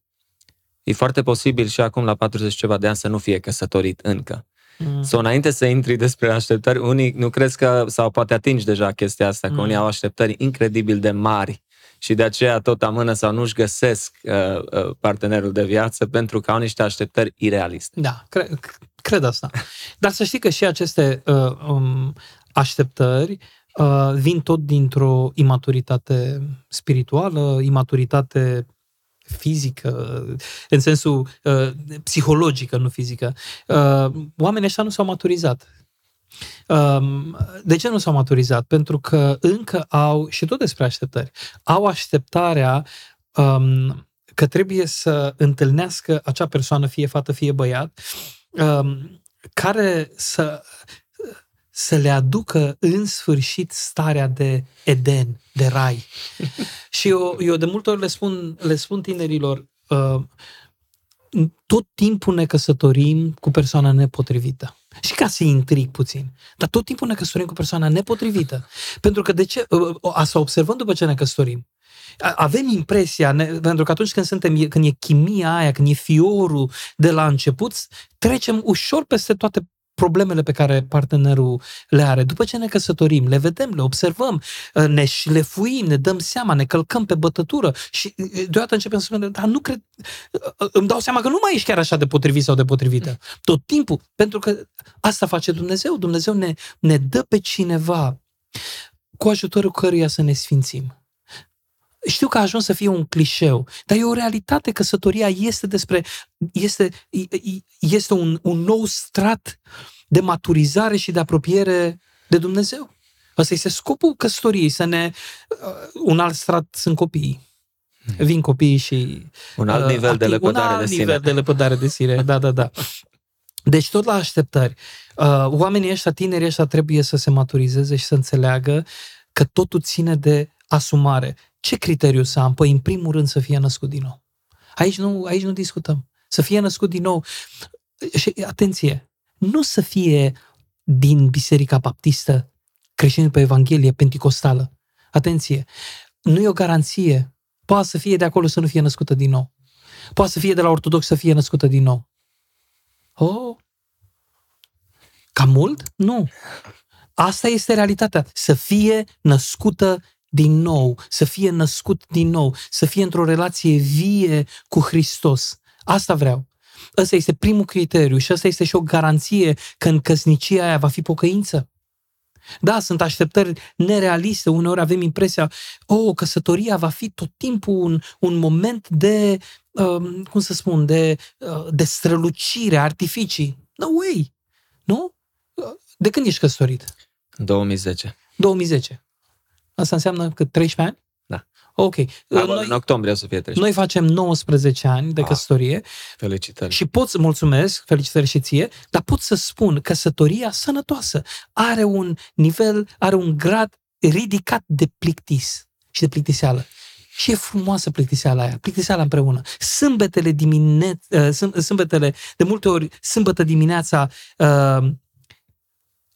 e foarte posibil și acum la 40 ceva de ani să nu fie căsătorit încă. Mm. Sau înainte să intri despre așteptări, unii nu crezi că, sau poate atingi deja chestia asta, că mm. unii au așteptări incredibil de mari și de aceea tot amână sau nu-și găsesc uh, uh, partenerul de viață pentru că au niște așteptări irealiste. Da, cre- cred asta. Dar să știi că și aceste uh, um, așteptări uh, vin tot dintr-o imaturitate spirituală, imaturitate fizică, în sensul uh, psihologică, nu fizică. Uh, oamenii ăștia nu s-au maturizat. Um, de ce nu s-au maturizat? Pentru că încă au, și tot despre așteptări, au așteptarea um, că trebuie să întâlnească acea persoană, fie fată, fie băiat, um, care să, să le aducă în sfârșit starea de Eden, de rai. [LAUGHS] și eu, eu de multe ori le spun, le spun tinerilor, uh, tot timpul ne căsătorim cu persoana nepotrivită. Și ca să intrig puțin. Dar tot timpul ne căsătorim cu persoana nepotrivită. [LAUGHS] Pentru că de ce? Uh, uh, asta observăm după ce ne căsătorim avem impresia, ne, pentru că atunci când suntem, când e chimia aia, când e fiorul de la început, trecem ușor peste toate problemele pe care partenerul le are. După ce ne căsătorim, le vedem, le observăm, uh, ne șlefuim, ne dăm seama, ne călcăm pe bătătură și uh, deodată începem să spunem, dar nu cred, uh, îmi dau seama că nu mai ești chiar așa de potrivit sau de potrivită. Tot timpul, pentru că asta face Dumnezeu. Dumnezeu ne, ne dă pe cineva cu ajutorul căruia să ne sfințim. Știu că a ajuns să fie un clișeu, dar e o realitate. Căsătoria este despre, este, este un, un nou strat de maturizare și de apropiere de Dumnezeu. Asta este scopul căsătoriei, să ne... Uh, un alt strat sunt copiii. Vin copiii și... Un alt uh, nivel de lepădare un alt de sine. nivel de lepădare de sine, da, da, da. Deci tot la așteptări. Uh, oamenii ăștia, tinerii ăștia trebuie să se maturizeze și să înțeleagă că totul ține de asumare. Ce criteriu să am? Păi, în primul rând, să fie născut din nou. Aici nu, aici nu discutăm. Să fie născut din nou. Și, atenție, nu să fie din Biserica Baptistă, creștin pe Evanghelie, Pentecostală. Atenție, nu e o garanție. Poate să fie de acolo să nu fie născută din nou. Poate să fie de la ortodox să fie născută din nou. Oh, cam mult? Nu. Asta este realitatea. Să fie născută din nou, să fie născut din nou, să fie într-o relație vie cu Hristos. Asta vreau. Ăsta este primul criteriu și asta este și o garanție că în căsnicia aia va fi pocăință. Da, sunt așteptări nerealiste. Uneori avem impresia, oh, căsătoria va fi tot timpul un, un moment de, um, cum să spun, de, uh, de strălucire, artificii. No way! Nu? De când ești căsătorit? 2010. 2010. Asta înseamnă că 13 ani? Da. Ok. Da, noi, în octombrie o să fie 13. Noi facem 19 ani de ah, căsătorie. Felicitări. Și pot să mulțumesc, felicitări și ție, dar pot să spun căsătoria sănătoasă are un nivel, are un grad ridicat de plictis și de plictiseală. Și e frumoasă plictiseala aia, plictiseala împreună. Sâmbetele, dimine- uh, sâmbetele, de multe ori, sâmbătă dimineața, uh,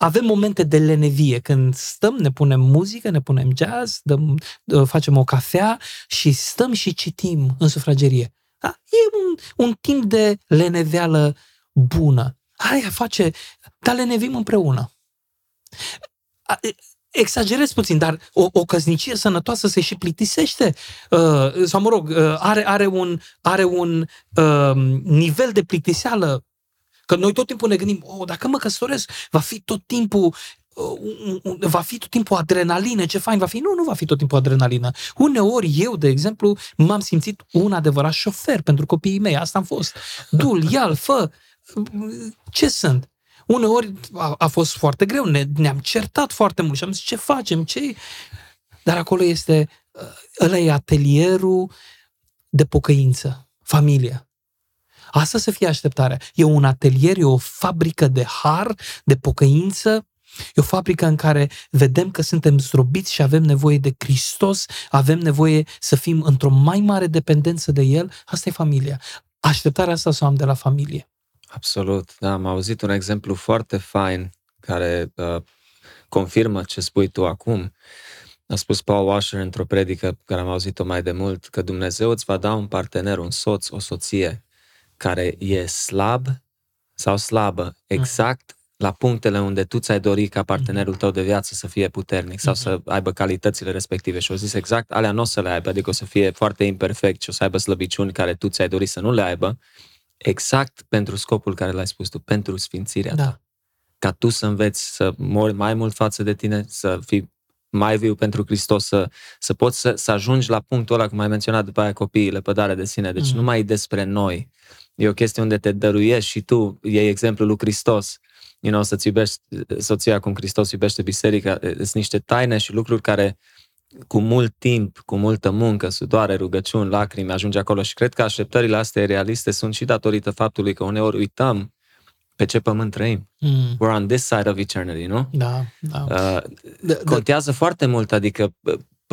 avem momente de lenevie, când stăm, ne punem muzică, ne punem jazz, dăm, facem o cafea și stăm și citim în sufragerie. Da? E un, un timp de leneveală bună. Aia face, dar lenevim împreună. Exagerez puțin, dar o, o căsnicie sănătoasă se și plictisește. Uh, sau, mă rog, uh, are, are un, are un uh, nivel de plictiseală Că noi tot timpul ne gândim, oh, dacă mă căsătoresc, va fi tot timpul uh, va fi tot timpul adrenalină, ce fain va fi. Nu, nu va fi tot timpul adrenalină. Uneori eu, de exemplu, m-am simțit un adevărat șofer pentru copiii mei. Asta am fost. Dul, ia fă. Ce sunt? Uneori a, a fost foarte greu, ne, ne-am certat foarte mult și am zis ce facem, ce Dar acolo este, uh, ăla e atelierul de pocăință, familia. Asta să fie așteptarea. E un atelier, e o fabrică de har, de pocăință, E o fabrică în care vedem că suntem zdrobiți și avem nevoie de Hristos, avem nevoie să fim într-o mai mare dependență de El. Asta e familia. Așteptarea asta să o am de la familie. Absolut. Da, am auzit un exemplu foarte fain care uh, confirmă ce spui tu acum. A spus Paul Washer într-o predică care am auzit-o mai de mult, că Dumnezeu îți va da un partener, un soț, o soție care e slab sau slabă, mm. exact la punctele unde tu ți-ai dori ca partenerul tău de viață să fie puternic sau să mm-hmm. aibă calitățile respective. Și au zis exact, alea nu o să le aibă, adică o să fie foarte imperfect și o să aibă slăbiciuni care tu ți-ai dori să nu le aibă, exact pentru scopul care l-ai spus tu, pentru sfințirea da. ta. Ca tu să înveți să mori mai mult față de tine, să fii mai viu pentru Hristos, să, să poți să, să ajungi la punctul ăla, cum ai menționat după aia copiii, pădare de sine. Deci mm. nu mai e despre noi, E o chestie unde te dăruiești și tu, iei exemplul lui Hristos. You know, să-ți iubești soția cum Hristos iubește biserica. Sunt niște taine și lucruri care cu mult timp, cu multă muncă, sudoare, rugăciuni, lacrimi, ajunge acolo și cred că așteptările astea realiste sunt și datorită faptului că uneori uităm pe ce pământ trăim. Mm. We're on this side of eternity, nu? Da, da. Uh, contează foarte mult, adică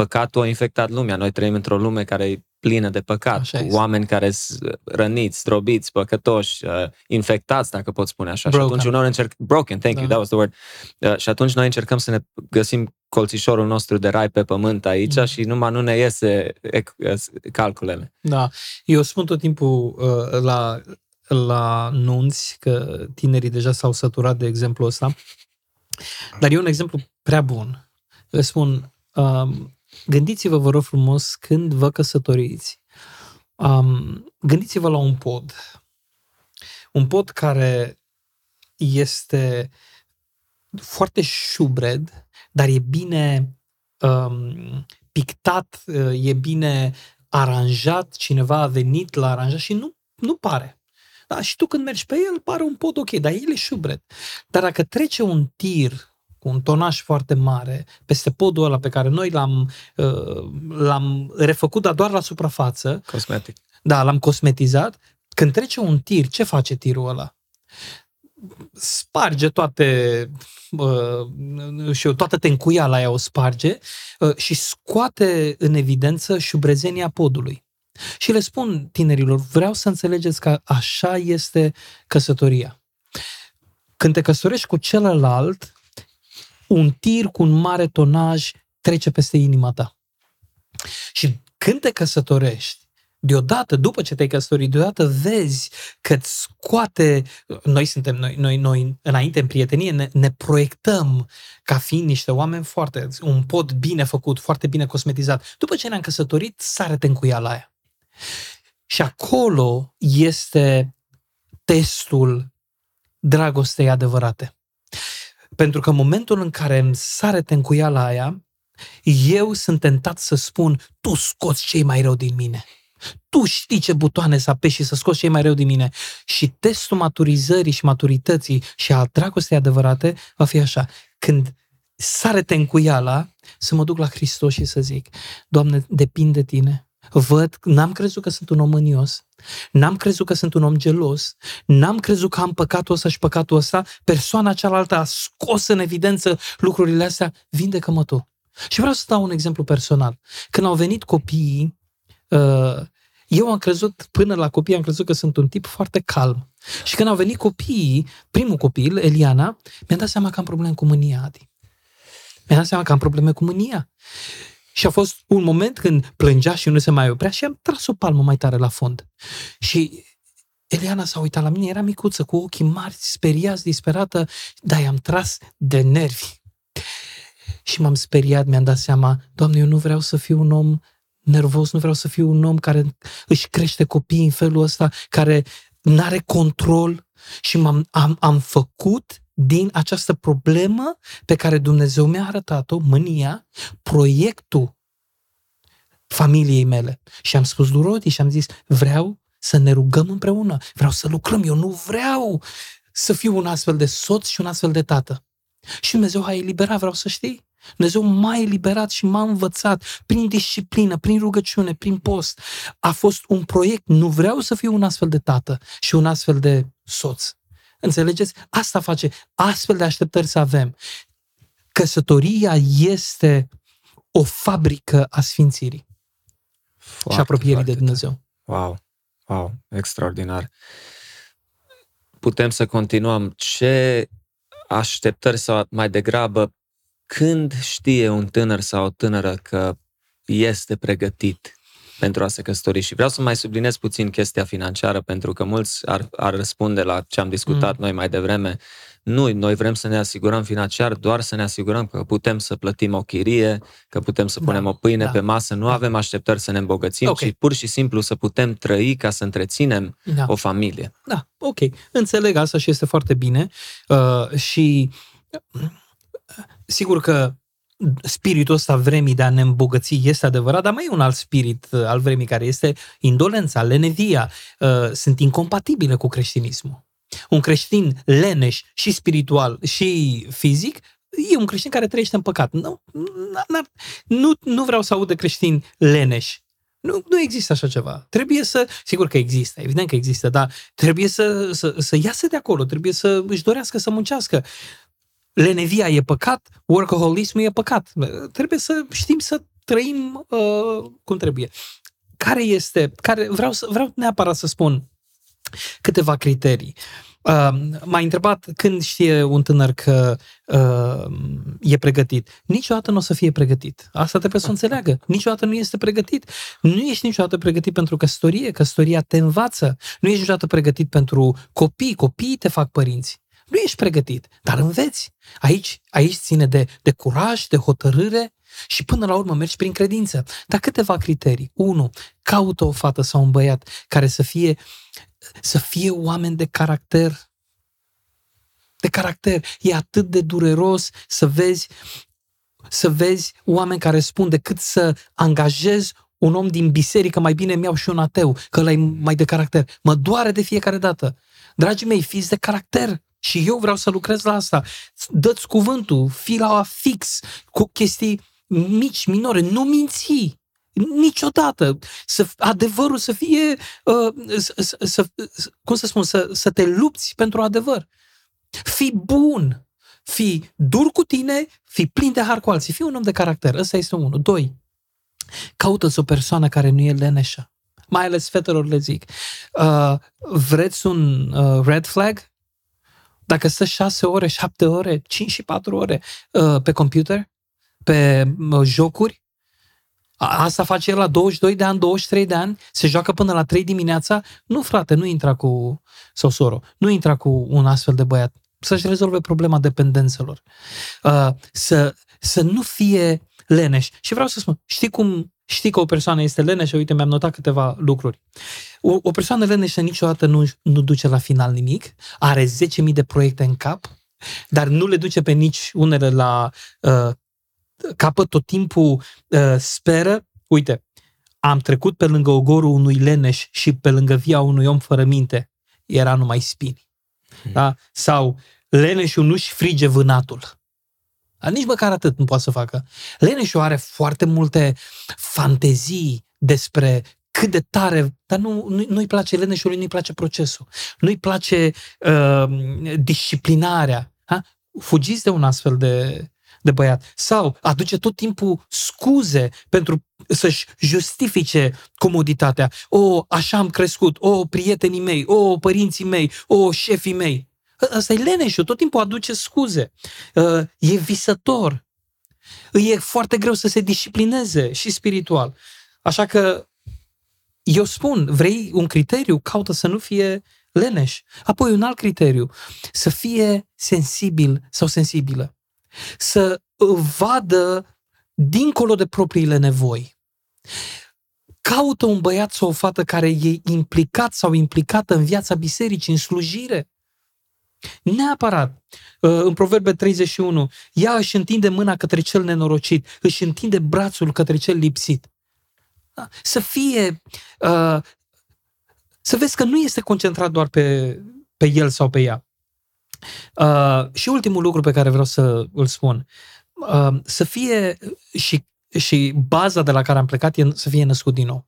păcatul a infectat lumea. Noi trăim într-o lume care e plină de păcat, așa cu oameni care sunt răniți, zdrobiți, păcătoși, uh, infectați, dacă pot spune așa. Broken. Și atunci uneori încerc... Broken, thank da. you, that was the word. Uh, și atunci noi încercăm să ne găsim colțișorul nostru de rai pe pământ aici mm. și numai nu ne iese ec- calculele. Da. Eu spun tot timpul uh, la la nunți, că tinerii deja s-au săturat de exemplu ăsta, dar e un exemplu prea bun. Le spun, um, gândiți-vă, vă rog frumos, când vă căsătoriți, um, gândiți-vă la un pod. Un pod care este foarte șubred, dar e bine um, pictat, e bine aranjat, cineva a venit la aranjat și nu, nu pare. Da, și tu când mergi pe el, pare un pod ok, dar el e șubred. Dar dacă trece un tir cu un tonaj foarte mare peste podul ăla pe care noi l-am, uh, l-am refăcut, dar doar la suprafață. Cosmetic. Da, l-am cosmetizat. Când trece un tir, ce face tirul ăla? Sparge toate, uh, și toată tencuiala aia o sparge uh, și scoate în evidență șubrezenia podului. Și le spun tinerilor, vreau să înțelegeți că așa este căsătoria. Când te căsătorești cu celălalt, un tir cu un mare tonaj trece peste inima ta. Și când te căsătorești, deodată, după ce te-ai căsătorit, deodată vezi că îți scoate, noi suntem, noi, noi, noi înainte în prietenie, ne, ne proiectăm ca fiind niște oameni foarte, un pod bine făcut, foarte bine cosmetizat. După ce ne-am căsătorit, sare-te în la aia. Și acolo este testul dragostei adevărate. Pentru că în momentul în care îmi sare tencuiala aia, eu sunt tentat să spun, tu scoți cei mai rău din mine. Tu știi ce butoane să apeși și să scoți cei mai rău din mine. Și testul maturizării și maturității și a dragostei adevărate va fi așa. Când sare tencuiala, să mă duc la Hristos și să zic, Doamne, depinde de Tine. Văd, n-am crezut că sunt un om mânios, n-am crezut că sunt un om gelos, n-am crezut că am păcatul ăsta și păcatul ăsta, persoana cealaltă a scos în evidență lucrurile astea, vindecă-mă tu. Și vreau să dau un exemplu personal. Când au venit copiii, uh, eu am crezut, până la copii, am crezut că sunt un tip foarte calm. Și când au venit copiii, primul copil, Eliana, mi-am dat seama că am probleme cu mânia, Adi. Mi-am dat seama că am probleme cu mânia. Și a fost un moment când plângea și nu se mai oprea și am tras o palmă mai tare la fond. Și Eliana s-a uitat la mine, era micuță, cu ochii mari, speriați, disperată, dar i-am tras de nervi. Și m-am speriat, mi-am dat seama, Doamne, eu nu vreau să fiu un om nervos, nu vreau să fiu un om care își crește copiii în felul ăsta, care nu are control și m-am, am, am făcut din această problemă pe care Dumnezeu mi-a arătat-o, mânia, proiectul familiei mele. Și am spus lui Rodi și am zis, vreau să ne rugăm împreună, vreau să lucrăm, eu nu vreau să fiu un astfel de soț și un astfel de tată. Și Dumnezeu a eliberat, vreau să știi. Dumnezeu m-a eliberat și m-a învățat prin disciplină, prin rugăciune, prin post. A fost un proiect. Nu vreau să fiu un astfel de tată și un astfel de soț. Înțelegeți? Asta face astfel de așteptări să avem. Căsătoria este o fabrică a sfințirii foarte, și apropierii de Dumnezeu. Wow, wow, extraordinar. Putem să continuăm. Ce așteptări sau mai degrabă când știe un tânăr sau o tânără că este pregătit pentru a se căsători. Și vreau să mai subliniez puțin chestia financiară, pentru că mulți ar, ar răspunde la ce am discutat mm. noi mai devreme. Nu, noi vrem să ne asigurăm financiar, doar să ne asigurăm că putem să plătim o chirie, că putem să punem da, o pâine da. pe masă, nu avem așteptări să ne îmbogățim, okay. ci pur și simplu să putem trăi ca să întreținem da. o familie. Da, ok. Înțeleg asta și este foarte bine. Uh, și sigur că spiritul ăsta vremii de a ne îmbogăți este adevărat, dar mai e un alt spirit uh, al vremii care este indolența, lenevia, uh, sunt incompatibile cu creștinismul. Un creștin leneș și spiritual și fizic e un creștin care trăiește în păcat. Nu, nu, nu vreau să aud de creștini leneși. Nu, nu există așa ceva. Trebuie să, sigur că există, evident că există, dar trebuie să, să, să iasă de acolo, trebuie să își dorească să muncească lenevia e păcat, workaholismul e păcat. Trebuie să știm să trăim uh, cum trebuie. Care este, care, vreau, să, vreau neapărat să spun câteva criterii. Uh, m-a întrebat când știe un tânăr că uh, e pregătit. Niciodată nu o să fie pregătit. Asta trebuie să o înțeleagă. Niciodată nu este pregătit. Nu ești niciodată pregătit pentru căsătorie. Căsătoria te învață. Nu ești niciodată pregătit pentru copii. Copiii te fac părinți. Nu ești pregătit, dar înveți. Aici, aici ține de, de curaj, de hotărâre și până la urmă mergi prin credință. Dar câteva criterii. Unu, caută o fată sau un băiat care să fie, să fie oameni de caracter. De caracter. E atât de dureros să vezi să vezi oameni care spun decât să angajezi un om din biserică, mai bine mi-au și un ateu, că ăla e mai de caracter. Mă doare de fiecare dată. Dragii mei, fiți de caracter. Și eu vreau să lucrez la asta. Dă-ți cuvântul, fii la fix, cu chestii mici, minore, nu minți. Niciodată. Să, adevărul să fie, uh, să, să, să, cum să spun, să, să te lupți pentru adevăr. Fii bun, fii dur cu tine, fii plin de har cu alții, fii un om de caracter. Ăsta este unul. Doi, caută-ți o persoană care nu e leneșă. Mai ales fetelor le zic. Uh, vreți un uh, red flag? Dacă stă 6 ore, 7 ore, 5 și 4 ore uh, pe computer, pe uh, jocuri, Asta face el la 22 de ani, 23 de ani, se joacă până la 3 dimineața. Nu, frate, nu intra cu, sau soro, nu intra cu un astfel de băiat. Să-și rezolve problema dependențelor. Uh, să, să nu fie leneș. Și vreau să spun, știi cum știi că o persoană este leneșă? Uite, mi-am notat câteva lucruri. O, o persoană leneșă niciodată nu, nu duce la final nimic, are 10.000 de proiecte în cap, dar nu le duce pe nici unele la uh, capăt, tot timpul uh, speră. Uite, am trecut pe lângă ogorul unui leneș și pe lângă via unui om fără minte. Era numai spini. Hmm. Da? Sau leneșul nu-și frige vânatul. Dar nici măcar atât nu poate să facă. Leneșul are foarte multe fantezii despre cât de tare, dar nu, nu, nu-i place leneșului, nu-i place procesul, nu-i place uh, disciplinarea. Ha? Fugiți de un astfel de, de băiat. Sau aduce tot timpul scuze pentru să-și justifice comoditatea. O, așa am crescut, o, prietenii mei, o, părinții mei, o, șefii mei. Asta e leneșul, tot timpul aduce scuze. Uh, e visător. Îi e foarte greu să se disciplineze și spiritual. Așa că eu spun, vrei un criteriu, caută să nu fie leneș. Apoi un alt criteriu, să fie sensibil sau sensibilă. Să vadă dincolo de propriile nevoi. Caută un băiat sau o fată care e implicat sau implicată în viața bisericii, în slujire. Neapărat. Uh, în Proverbe 31, ea își întinde mâna către cel nenorocit, își întinde brațul către cel lipsit. Da? Să fie, uh, să vezi că nu este concentrat doar pe, pe el sau pe ea. Uh, și ultimul lucru pe care vreau să îl spun, să fie și, și baza de la care am plecat e să fie născut din nou.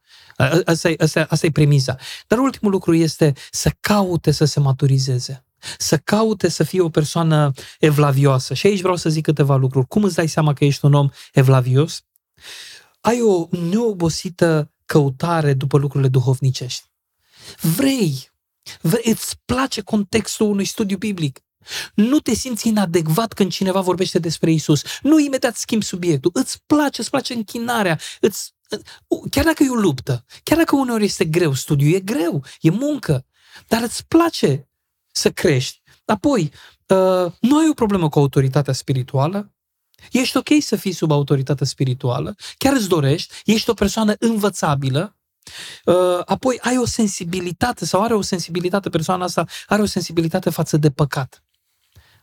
Asta e, asta, asta e premiza. Dar ultimul lucru este să caute să se maturizeze să caute să fie o persoană evlavioasă. Și aici vreau să zic câteva lucruri. Cum îți dai seama că ești un om evlavios? Ai o neobosită căutare după lucrurile duhovnicești. Vrei, vrei îți place contextul unui studiu biblic. Nu te simți inadecvat când cineva vorbește despre Isus. Nu imediat schimbi subiectul. Îți place, îți place închinarea. Îți, chiar dacă e o luptă, chiar dacă uneori este greu, studiul e greu, e muncă, dar îți place să crești. Apoi, uh, nu ai o problemă cu autoritatea spirituală, ești ok să fii sub autoritate spirituală, chiar îți dorești, ești o persoană învățabilă, uh, apoi ai o sensibilitate sau are o sensibilitate, persoana asta are o sensibilitate față de păcat.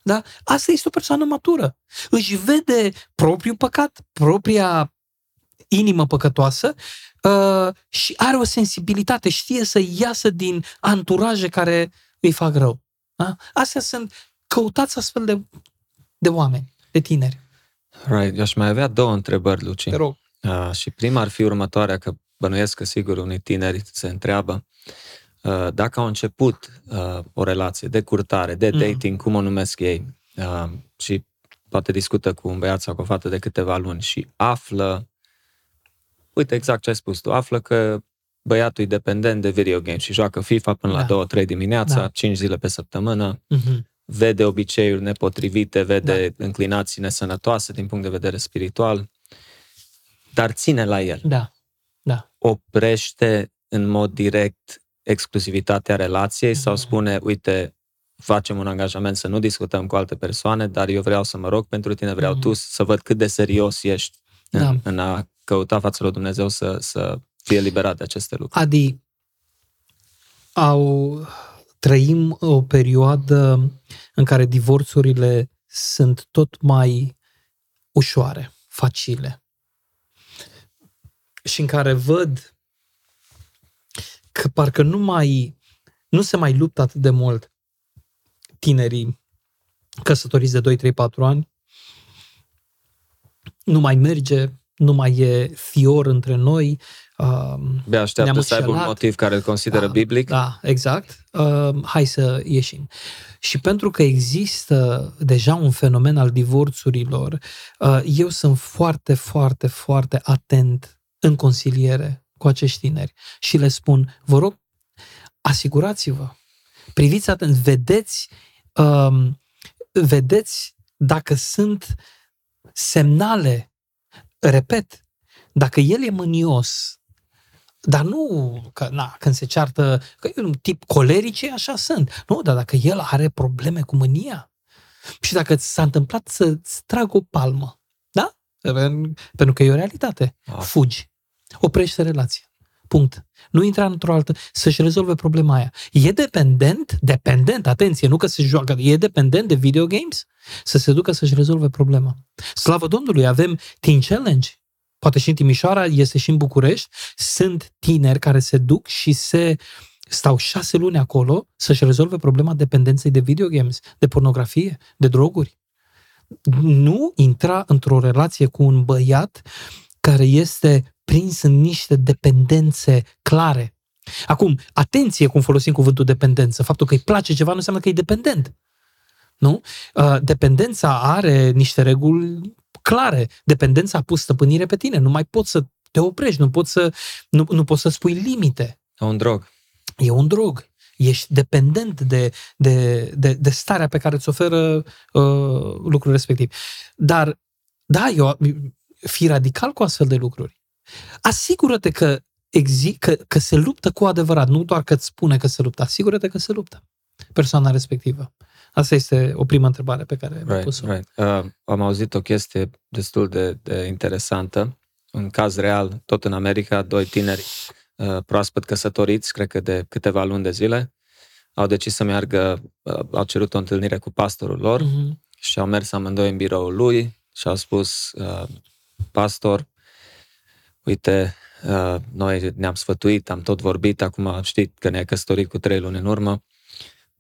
Da? Asta este o persoană matură. Își vede propriul păcat, propria inimă păcătoasă uh, și are o sensibilitate, știe să iasă din anturaje care îi fac rău. Da? Astea sunt, căutați astfel de, de oameni, de tineri. Right. Eu aș mai avea două întrebări, Luci. Te rog. Uh, și prima ar fi următoarea, că bănuiesc că sigur unii tineri se întreabă uh, dacă au început uh, o relație de curtare, de mm. dating, mm. cum o numesc ei, uh, și poate discută cu un băiat sau cu o fată de câteva luni și află, uite exact ce ai spus tu, află că băiatul e dependent de video game și joacă FIFA până da. la 2-3 dimineața, da. 5 zile pe săptămână, uh-huh. vede obiceiuri nepotrivite, vede da. înclinații nesănătoase din punct de vedere spiritual, dar ține la el. Da. Da. Oprește în mod direct exclusivitatea relației uh-huh. sau spune, uite, facem un angajament să nu discutăm cu alte persoane, dar eu vreau să mă rog pentru tine, vreau uh-huh. tu să văd cât de serios ești în, da. în a căuta față lui Dumnezeu să, să fie liberat de aceste lucruri. Adi, au, trăim o perioadă în care divorțurile sunt tot mai ușoare, facile. Și în care văd că parcă nu mai nu se mai luptă atât de mult tinerii căsătoriți de 2, 3, 4 ani. Nu mai merge, nu mai e fior între noi. Uh, Bea așteaptă să aibă un motiv care îl consideră da, biblic. Da, exact. Uh, hai să ieșim. Și pentru că există deja un fenomen al divorțurilor, uh, eu sunt foarte, foarte, foarte atent în consiliere cu acești tineri și le spun, vă rog, asigurați-vă, priviți atent, vedeți, um, vedeți dacă sunt semnale, repet, dacă el e mânios, dar nu că, na, când se ceartă, că e un tip colerice, așa sunt. Nu, dar dacă el are probleme cu mânia și dacă ți s-a întâmplat să-ți tragă o palmă, da? Pentru că e o realitate. Ah. Fugi. Oprește relația. Punct. Nu intra într-o altă, să-și rezolve problema aia. E dependent, dependent, atenție, nu că se joacă, e dependent de video games, să se ducă să-și rezolve problema. Slavă Domnului, avem Teen Challenge, poate și în Timișoara, este și în București, sunt tineri care se duc și se stau șase luni acolo să-și rezolve problema dependenței de video games, de pornografie, de droguri. Nu intra într-o relație cu un băiat care este prins în niște dependențe clare. Acum, atenție cum folosim cuvântul dependență. Faptul că îi place ceva nu înseamnă că e dependent. Nu? Uh, dependența are niște reguli clare. Dependența a pus stăpânire pe tine. Nu mai poți să te oprești, nu poți să, nu, nu poți să spui limite. E un drog. E un drog. Ești dependent de, de, de, de starea pe care îți oferă uh, lucrul respectiv. Dar, da, eu fi radical cu astfel de lucruri. Asigură-te că, exi- că, că se luptă cu adevărat, nu doar că îți spune că se luptă, asigură-te că se luptă persoana respectivă. Asta este o primă întrebare pe care mi-a pus-o. Right. Uh, am auzit o chestie destul de, de interesantă. Un caz real, tot în America, doi tineri uh, proaspăt căsătoriți, cred că de câteva luni de zile, au decis să meargă, uh, au cerut o întâlnire cu pastorul lor uh-huh. și au mers amândoi în biroul lui și au spus, uh, pastor, uite, uh, noi ne-am sfătuit, am tot vorbit, acum știi că ne-ai căsătorit cu trei luni în urmă,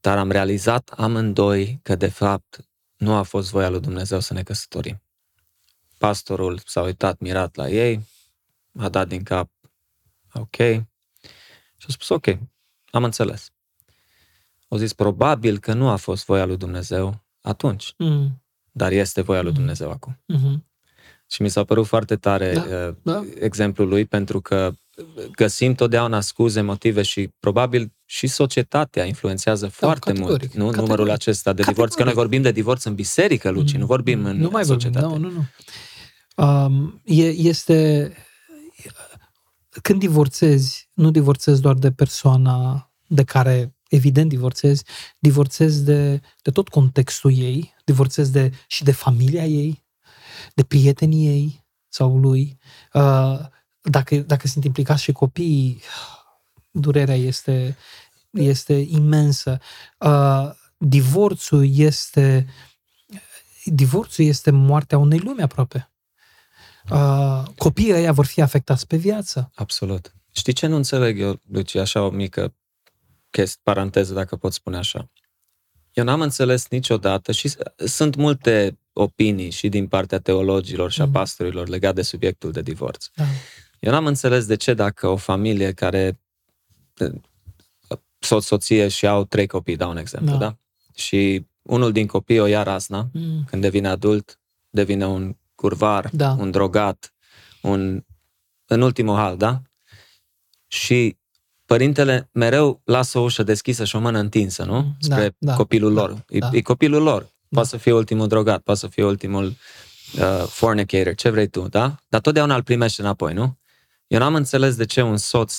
dar am realizat amândoi că de fapt nu a fost voia lui Dumnezeu să ne căsătorim. Pastorul s-a uitat mirat la ei, a dat din cap, ok, și a spus, ok, am înțeles. Au zis, probabil că nu a fost voia lui Dumnezeu atunci, mm. dar este voia lui mm. Dumnezeu acum. Mm-hmm. Și mi s-a părut foarte tare da, uh, da. exemplul lui, pentru că găsim totdeauna scuze, motive și probabil și societatea influențează da, foarte mult nu? Categoric. numărul acesta de divorț. Că noi vorbim de divorț în biserică, Luci, mm, nu vorbim în nu mai societate. Vorbim, nu, nu, nu. Um, e, este... Când divorțezi, nu divorțezi doar de persoana de care evident divorțezi, divorțezi de, de tot contextul ei, divorțezi de, și de familia ei, de prietenii ei sau lui. Uh, dacă, dacă sunt implicați și copiii, durerea este, este imensă. Uh, divorțul este divorțul este moartea unei lumi aproape. Uh, copiii ăia vor fi afectați pe viață. Absolut. Știi ce nu înțeleg eu, Luci, așa o mică chestie, paranteză, dacă pot spune așa. Eu n-am înțeles niciodată și sunt multe opinii și din partea teologilor și a mhm. pastorilor legat de subiectul de divorț. Da. Eu n-am înțeles de ce dacă o familie care soț, soție și au trei copii, dau un exemplu, da? da? Și unul din copii o ia razna, mm. când devine adult, devine un curvar, da. un drogat, un în ultimul hal, da? și părintele mereu lasă o ușă deschisă și o mână întinsă, nu? Da, Spre da, copilul da, lor. E, da. e copilul lor. Poate să fie ultimul drogat, poate să fie ultimul uh, fornicator, ce vrei tu, da? Dar totdeauna îl primești înapoi, nu? Eu n-am înțeles de ce un soț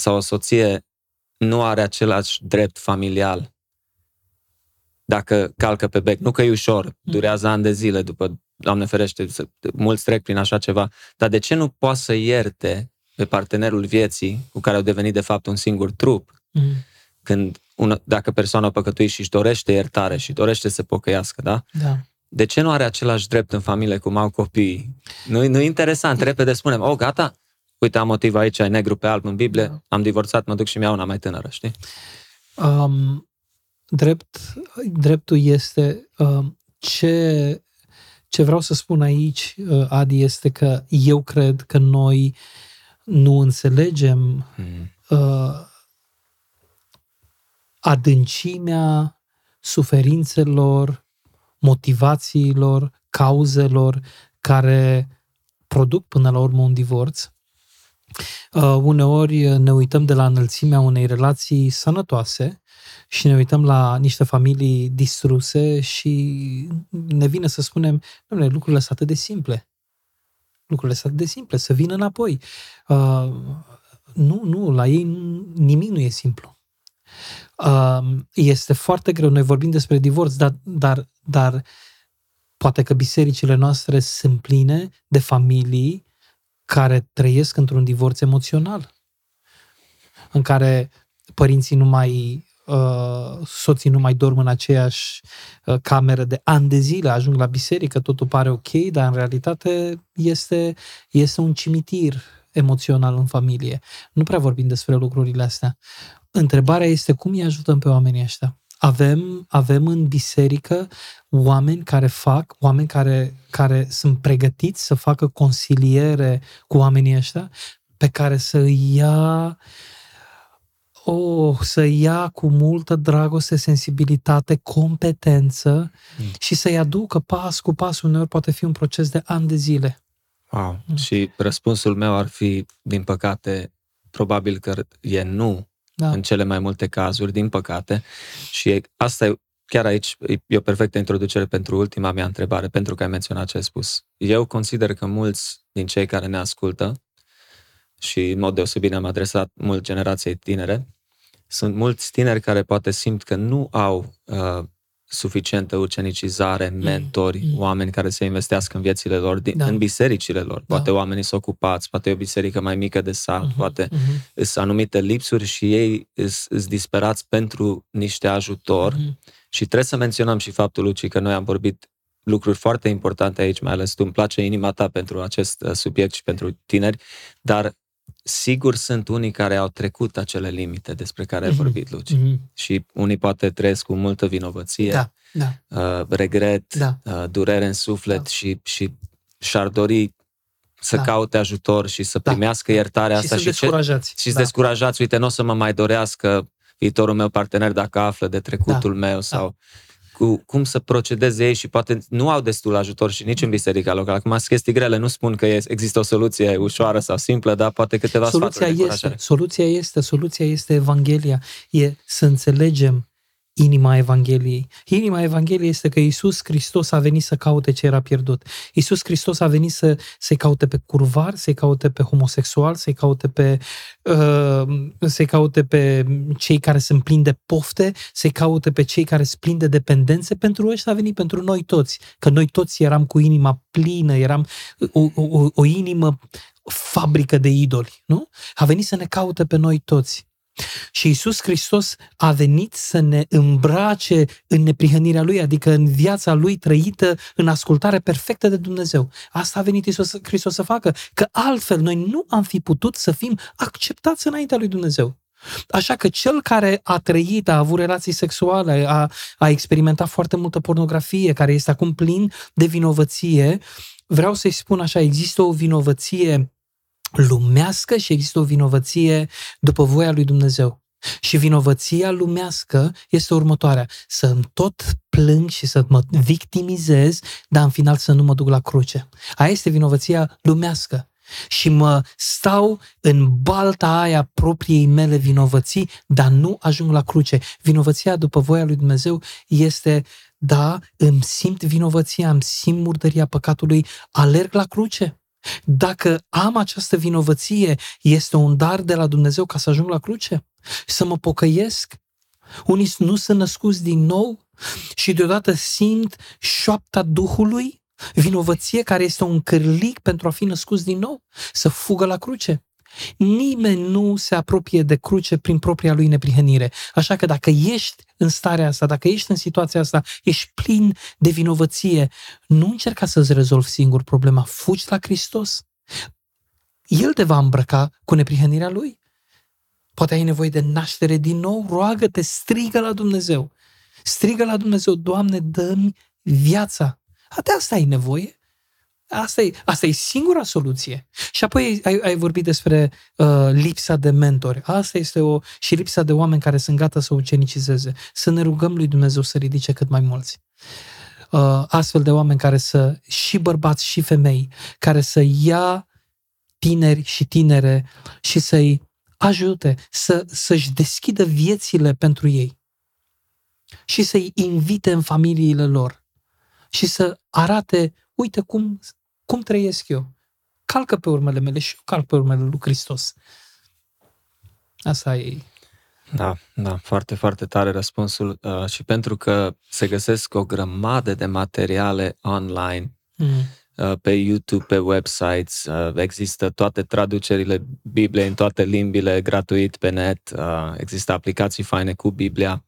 sau o soție nu are același drept familial dacă calcă pe bec. Nu că e ușor, durează ani de zile după, Doamne ferește, să- mulți trec prin așa ceva, dar de ce nu poate să ierte pe partenerul vieții cu care au devenit de fapt un singur trup, Mm. când una, dacă persoana a păcătuit și își dorește iertare și dorește să se pocăiască, da? Da. De ce nu are același drept în familie cum au copiii? Nu, nu e interesant, repede spunem, oh, gata, uite, am motiv aici, ai negru pe alb în Biblie, Da. am divorțat, mă duc și mi-au una mai tânără, știi? Um, drept, dreptul este um, ce, ce vreau să spun aici, uh, Adi, este că eu cred că noi nu înțelegem Mm. uh, adâncimea suferințelor, motivațiilor, cauzelor care produc până la urmă un divorț. Uh, uneori ne uităm de la înălțimea unei relații sănătoase și ne uităm la niște familii distruse și ne vine să spunem, domnule, lucrurile sunt atât de simple. Lucrurile sunt atât de simple, să vină înapoi. Uh, nu, nu, la ei nimic nu e simplu. Uh, este foarte greu. Noi vorbim despre divorț, dar, dar, dar poate că bisericile noastre sunt pline de familii care trăiesc într-un divorț emoțional, în care părinții nu mai, uh, soții nu mai dorm în aceeași uh, cameră de ani de zile, ajung la biserică, totul pare ok, dar în realitate este, este un cimitir emoțional în familie. Nu prea vorbim despre lucrurile astea. Întrebarea este cum îi ajutăm pe oamenii ăștia. Avem, avem în biserică oameni care fac, oameni care, care sunt pregătiți să facă consiliere cu oamenii ăștia, pe care să îi ia oh, să ia cu multă dragoste, sensibilitate, competență Mm. și să-i aducă pas cu pas, uneori poate fi un proces de ani de zile. Wow. Și răspunsul meu ar fi, din păcate, probabil că e nu Da. în cele mai multe cazuri, din păcate. Și e- asta e, chiar aici e- e o perfectă introducere pentru ultima mea întrebare, pentru că ai menționat ce ai spus. Eu consider că mulți din cei care ne ascultă, și în mod deosebit ne-am adresat mult generației tinere, sunt mulți tineri care poate simt că nu au uh, suficientă ucenicizare, mentori, mm. oameni care să investească în viețile lor, din, Da. în bisericile lor. Poate Da. oamenii sunt ocupați, poate e o biserică mai mică de sat, Mhm, poate mhm, sunt anumite lipsuri și ei sunt disperați pentru niște ajutor mhm. și trebuie să menționăm și faptul, Luci, că noi am vorbit lucruri foarte importante aici, mai ales tu îmi place inima ta pentru acest uh, subiect și pentru tineri, dar sigur sunt unii care au trecut acele limite despre care ai Mhm, vorbit, Luci. mhm. Și unii poate trăiesc cu multă vinovăție, Da, da, uh, regret, Da. uh, durere în suflet Da. și, și și-ar dori să Da. caute ajutor și să Da. primească iertarea și asta. sunt și ce, descurajați. și da. descurajați, uite, nu o să mă mai dorească viitorul meu partener dacă află de trecutul meu sau cu, cum să procedeze ei și poate nu au destul ajutor și nici în biserica locală. Acum sunt chestii grele, nu spun că e- există o soluție ușoară sau simplă, dar poate câteva Soluția sfaturi de este, încurajare. soluția este, soluția este Evanghelia. E să înțelegem inima Evangheliei. Inima Evangheliei este că Isus Hristos a venit să caute ce era pierdut. Isus Hristos a venit să, să-i caute pe curvar, să-i caute pe homosexual, să-i caute pe, uh, să-i caute pe cei care sunt plini de pofte, să-i caute pe cei care sunt plini de dependențe. Pentru ăștia a venit pentru noi toți. Că noi toți eram cu inima plină, eram o, o, o inimă fabrică de idoli, nu? A venit să ne caute pe noi toți. Și Isus Hristos a venit să ne îmbrace în neprihănirea Lui, adică în viața Lui trăită în ascultare perfectă de Dumnezeu. Asta a venit Isus Hristos să facă, că altfel noi nu am fi putut să fim acceptați înaintea Lui Dumnezeu. Așa că cel care a trăit, a avut relații sexuale, a, a experimentat foarte multă pornografie, care este acum plin de vinovăție, vreau să-i spun așa, există o vinovăție lumească și există o vinovăție după voia lui Dumnezeu. Și vinovăția lumească este următoarea. Să îmi tot plâng și să mă victimizez, dar în final să nu mă duc la cruce. Aia este vinovăția lumească. și mă stau în balta aia propriei mele vinovății, dar nu ajung la cruce. Vinovăția după voia lui Dumnezeu este, da, îmi simt vinovăția, îmi simt murdăria păcatului, alerg la cruce. Dacă am această vinovăție, este un dar de la Dumnezeu ca să ajung la cruce, să mă pocăiesc. Unii nu sunt născuți din nou și deodată simt șoapta Duhului Vinovăție care este un cârlic pentru a fi născut din nou, să fugă la cruce. Nimeni nu se apropie de cruce prin propria lui neprihănire. Așa că dacă ești în starea asta, dacă ești în situația asta, ești plin de vinovăție, nu încerca să-ți rezolvi singur problema, fugi la Hristos. El te va îmbrăca cu neprihănirea lui. Poate ai nevoie de naștere din nou, roagă-te, strigă la Dumnezeu. Strigă la Dumnezeu, Doamne, dă-mi viața, de asta ai nevoie. Asta e, asta e singura soluție. Și apoi ai, ai vorbit despre uh, lipsa de mentori. Asta este o și lipsa de oameni care sunt gata să ucenicizeze. Să ne rugăm lui Dumnezeu să ridice cât mai mulți. Uh, astfel de oameni care să, și bărbați și femei, care să ia tineri și tinere și să-i ajute să, să-și deschidă viețile pentru ei și să-i invite în familiile lor și să arate, uite cum, cum trăiesc eu. Calcă pe urmele mele și eu calc pe urmele lui Hristos. Asta e. Da, da, foarte, foarte tare răspunsul uh, și pentru că se găsesc o grămadă de materiale online mm. uh, pe YouTube, pe websites, uh, există toate traducerile Bibliei în toate limbile gratuit pe net, uh, există aplicații faine cu Biblia.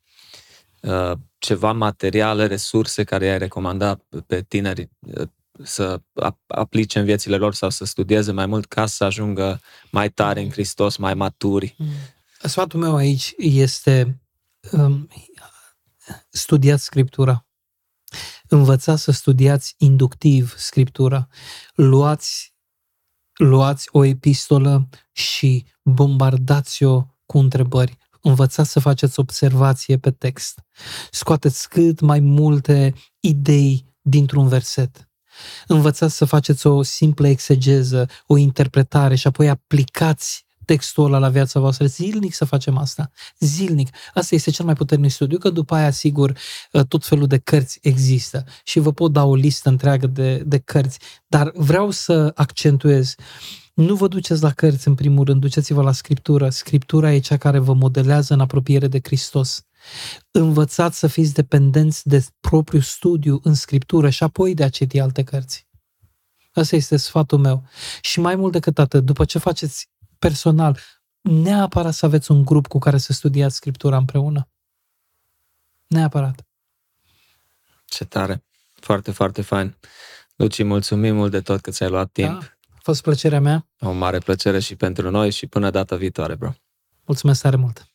Uh, ceva materiale, resurse care i-ai recomanda pe tineri uh, să aplice în viețile lor sau să studieze mai mult ca să ajungă mai tare în Hristos, mai maturi? Mm. Sfatul meu aici este um, studiați Scriptura. Învățați să studiați inductiv Scriptura. Luați, luați o epistolă și bombardați-o cu întrebări învățați să faceți observație pe text. Scoateți cât mai multe idei dintr-un verset. Învățați să faceți o simplă exegeză, o interpretare și apoi aplicați textul ăla la viața voastră. Zilnic să facem asta. Zilnic. Asta este cel mai puternic studiu, că după aia, sigur, tot felul de cărți există și vă pot da o listă întreagă de, de cărți, dar vreau să accentuez nu vă duceți la cărți în primul rând, duceți-vă la Scriptură. Scriptura e cea care vă modelează în apropiere de Hristos. Învățați să fiți dependenți de propriul studiu în Scriptură și apoi de a citi alte cărți. Asta este sfatul meu. Și mai mult decât atât, după ce faceți personal, neapărat să aveți un grup cu care să studiați Scriptura împreună. Neapărat. Ce tare. Foarte, foarte fain. Luci, mulțumim mult de tot că ți-ai luat timp. Da fost plăcerea mea. O mare plăcere și pentru noi și până data viitoare, bro. Mulțumesc tare mult.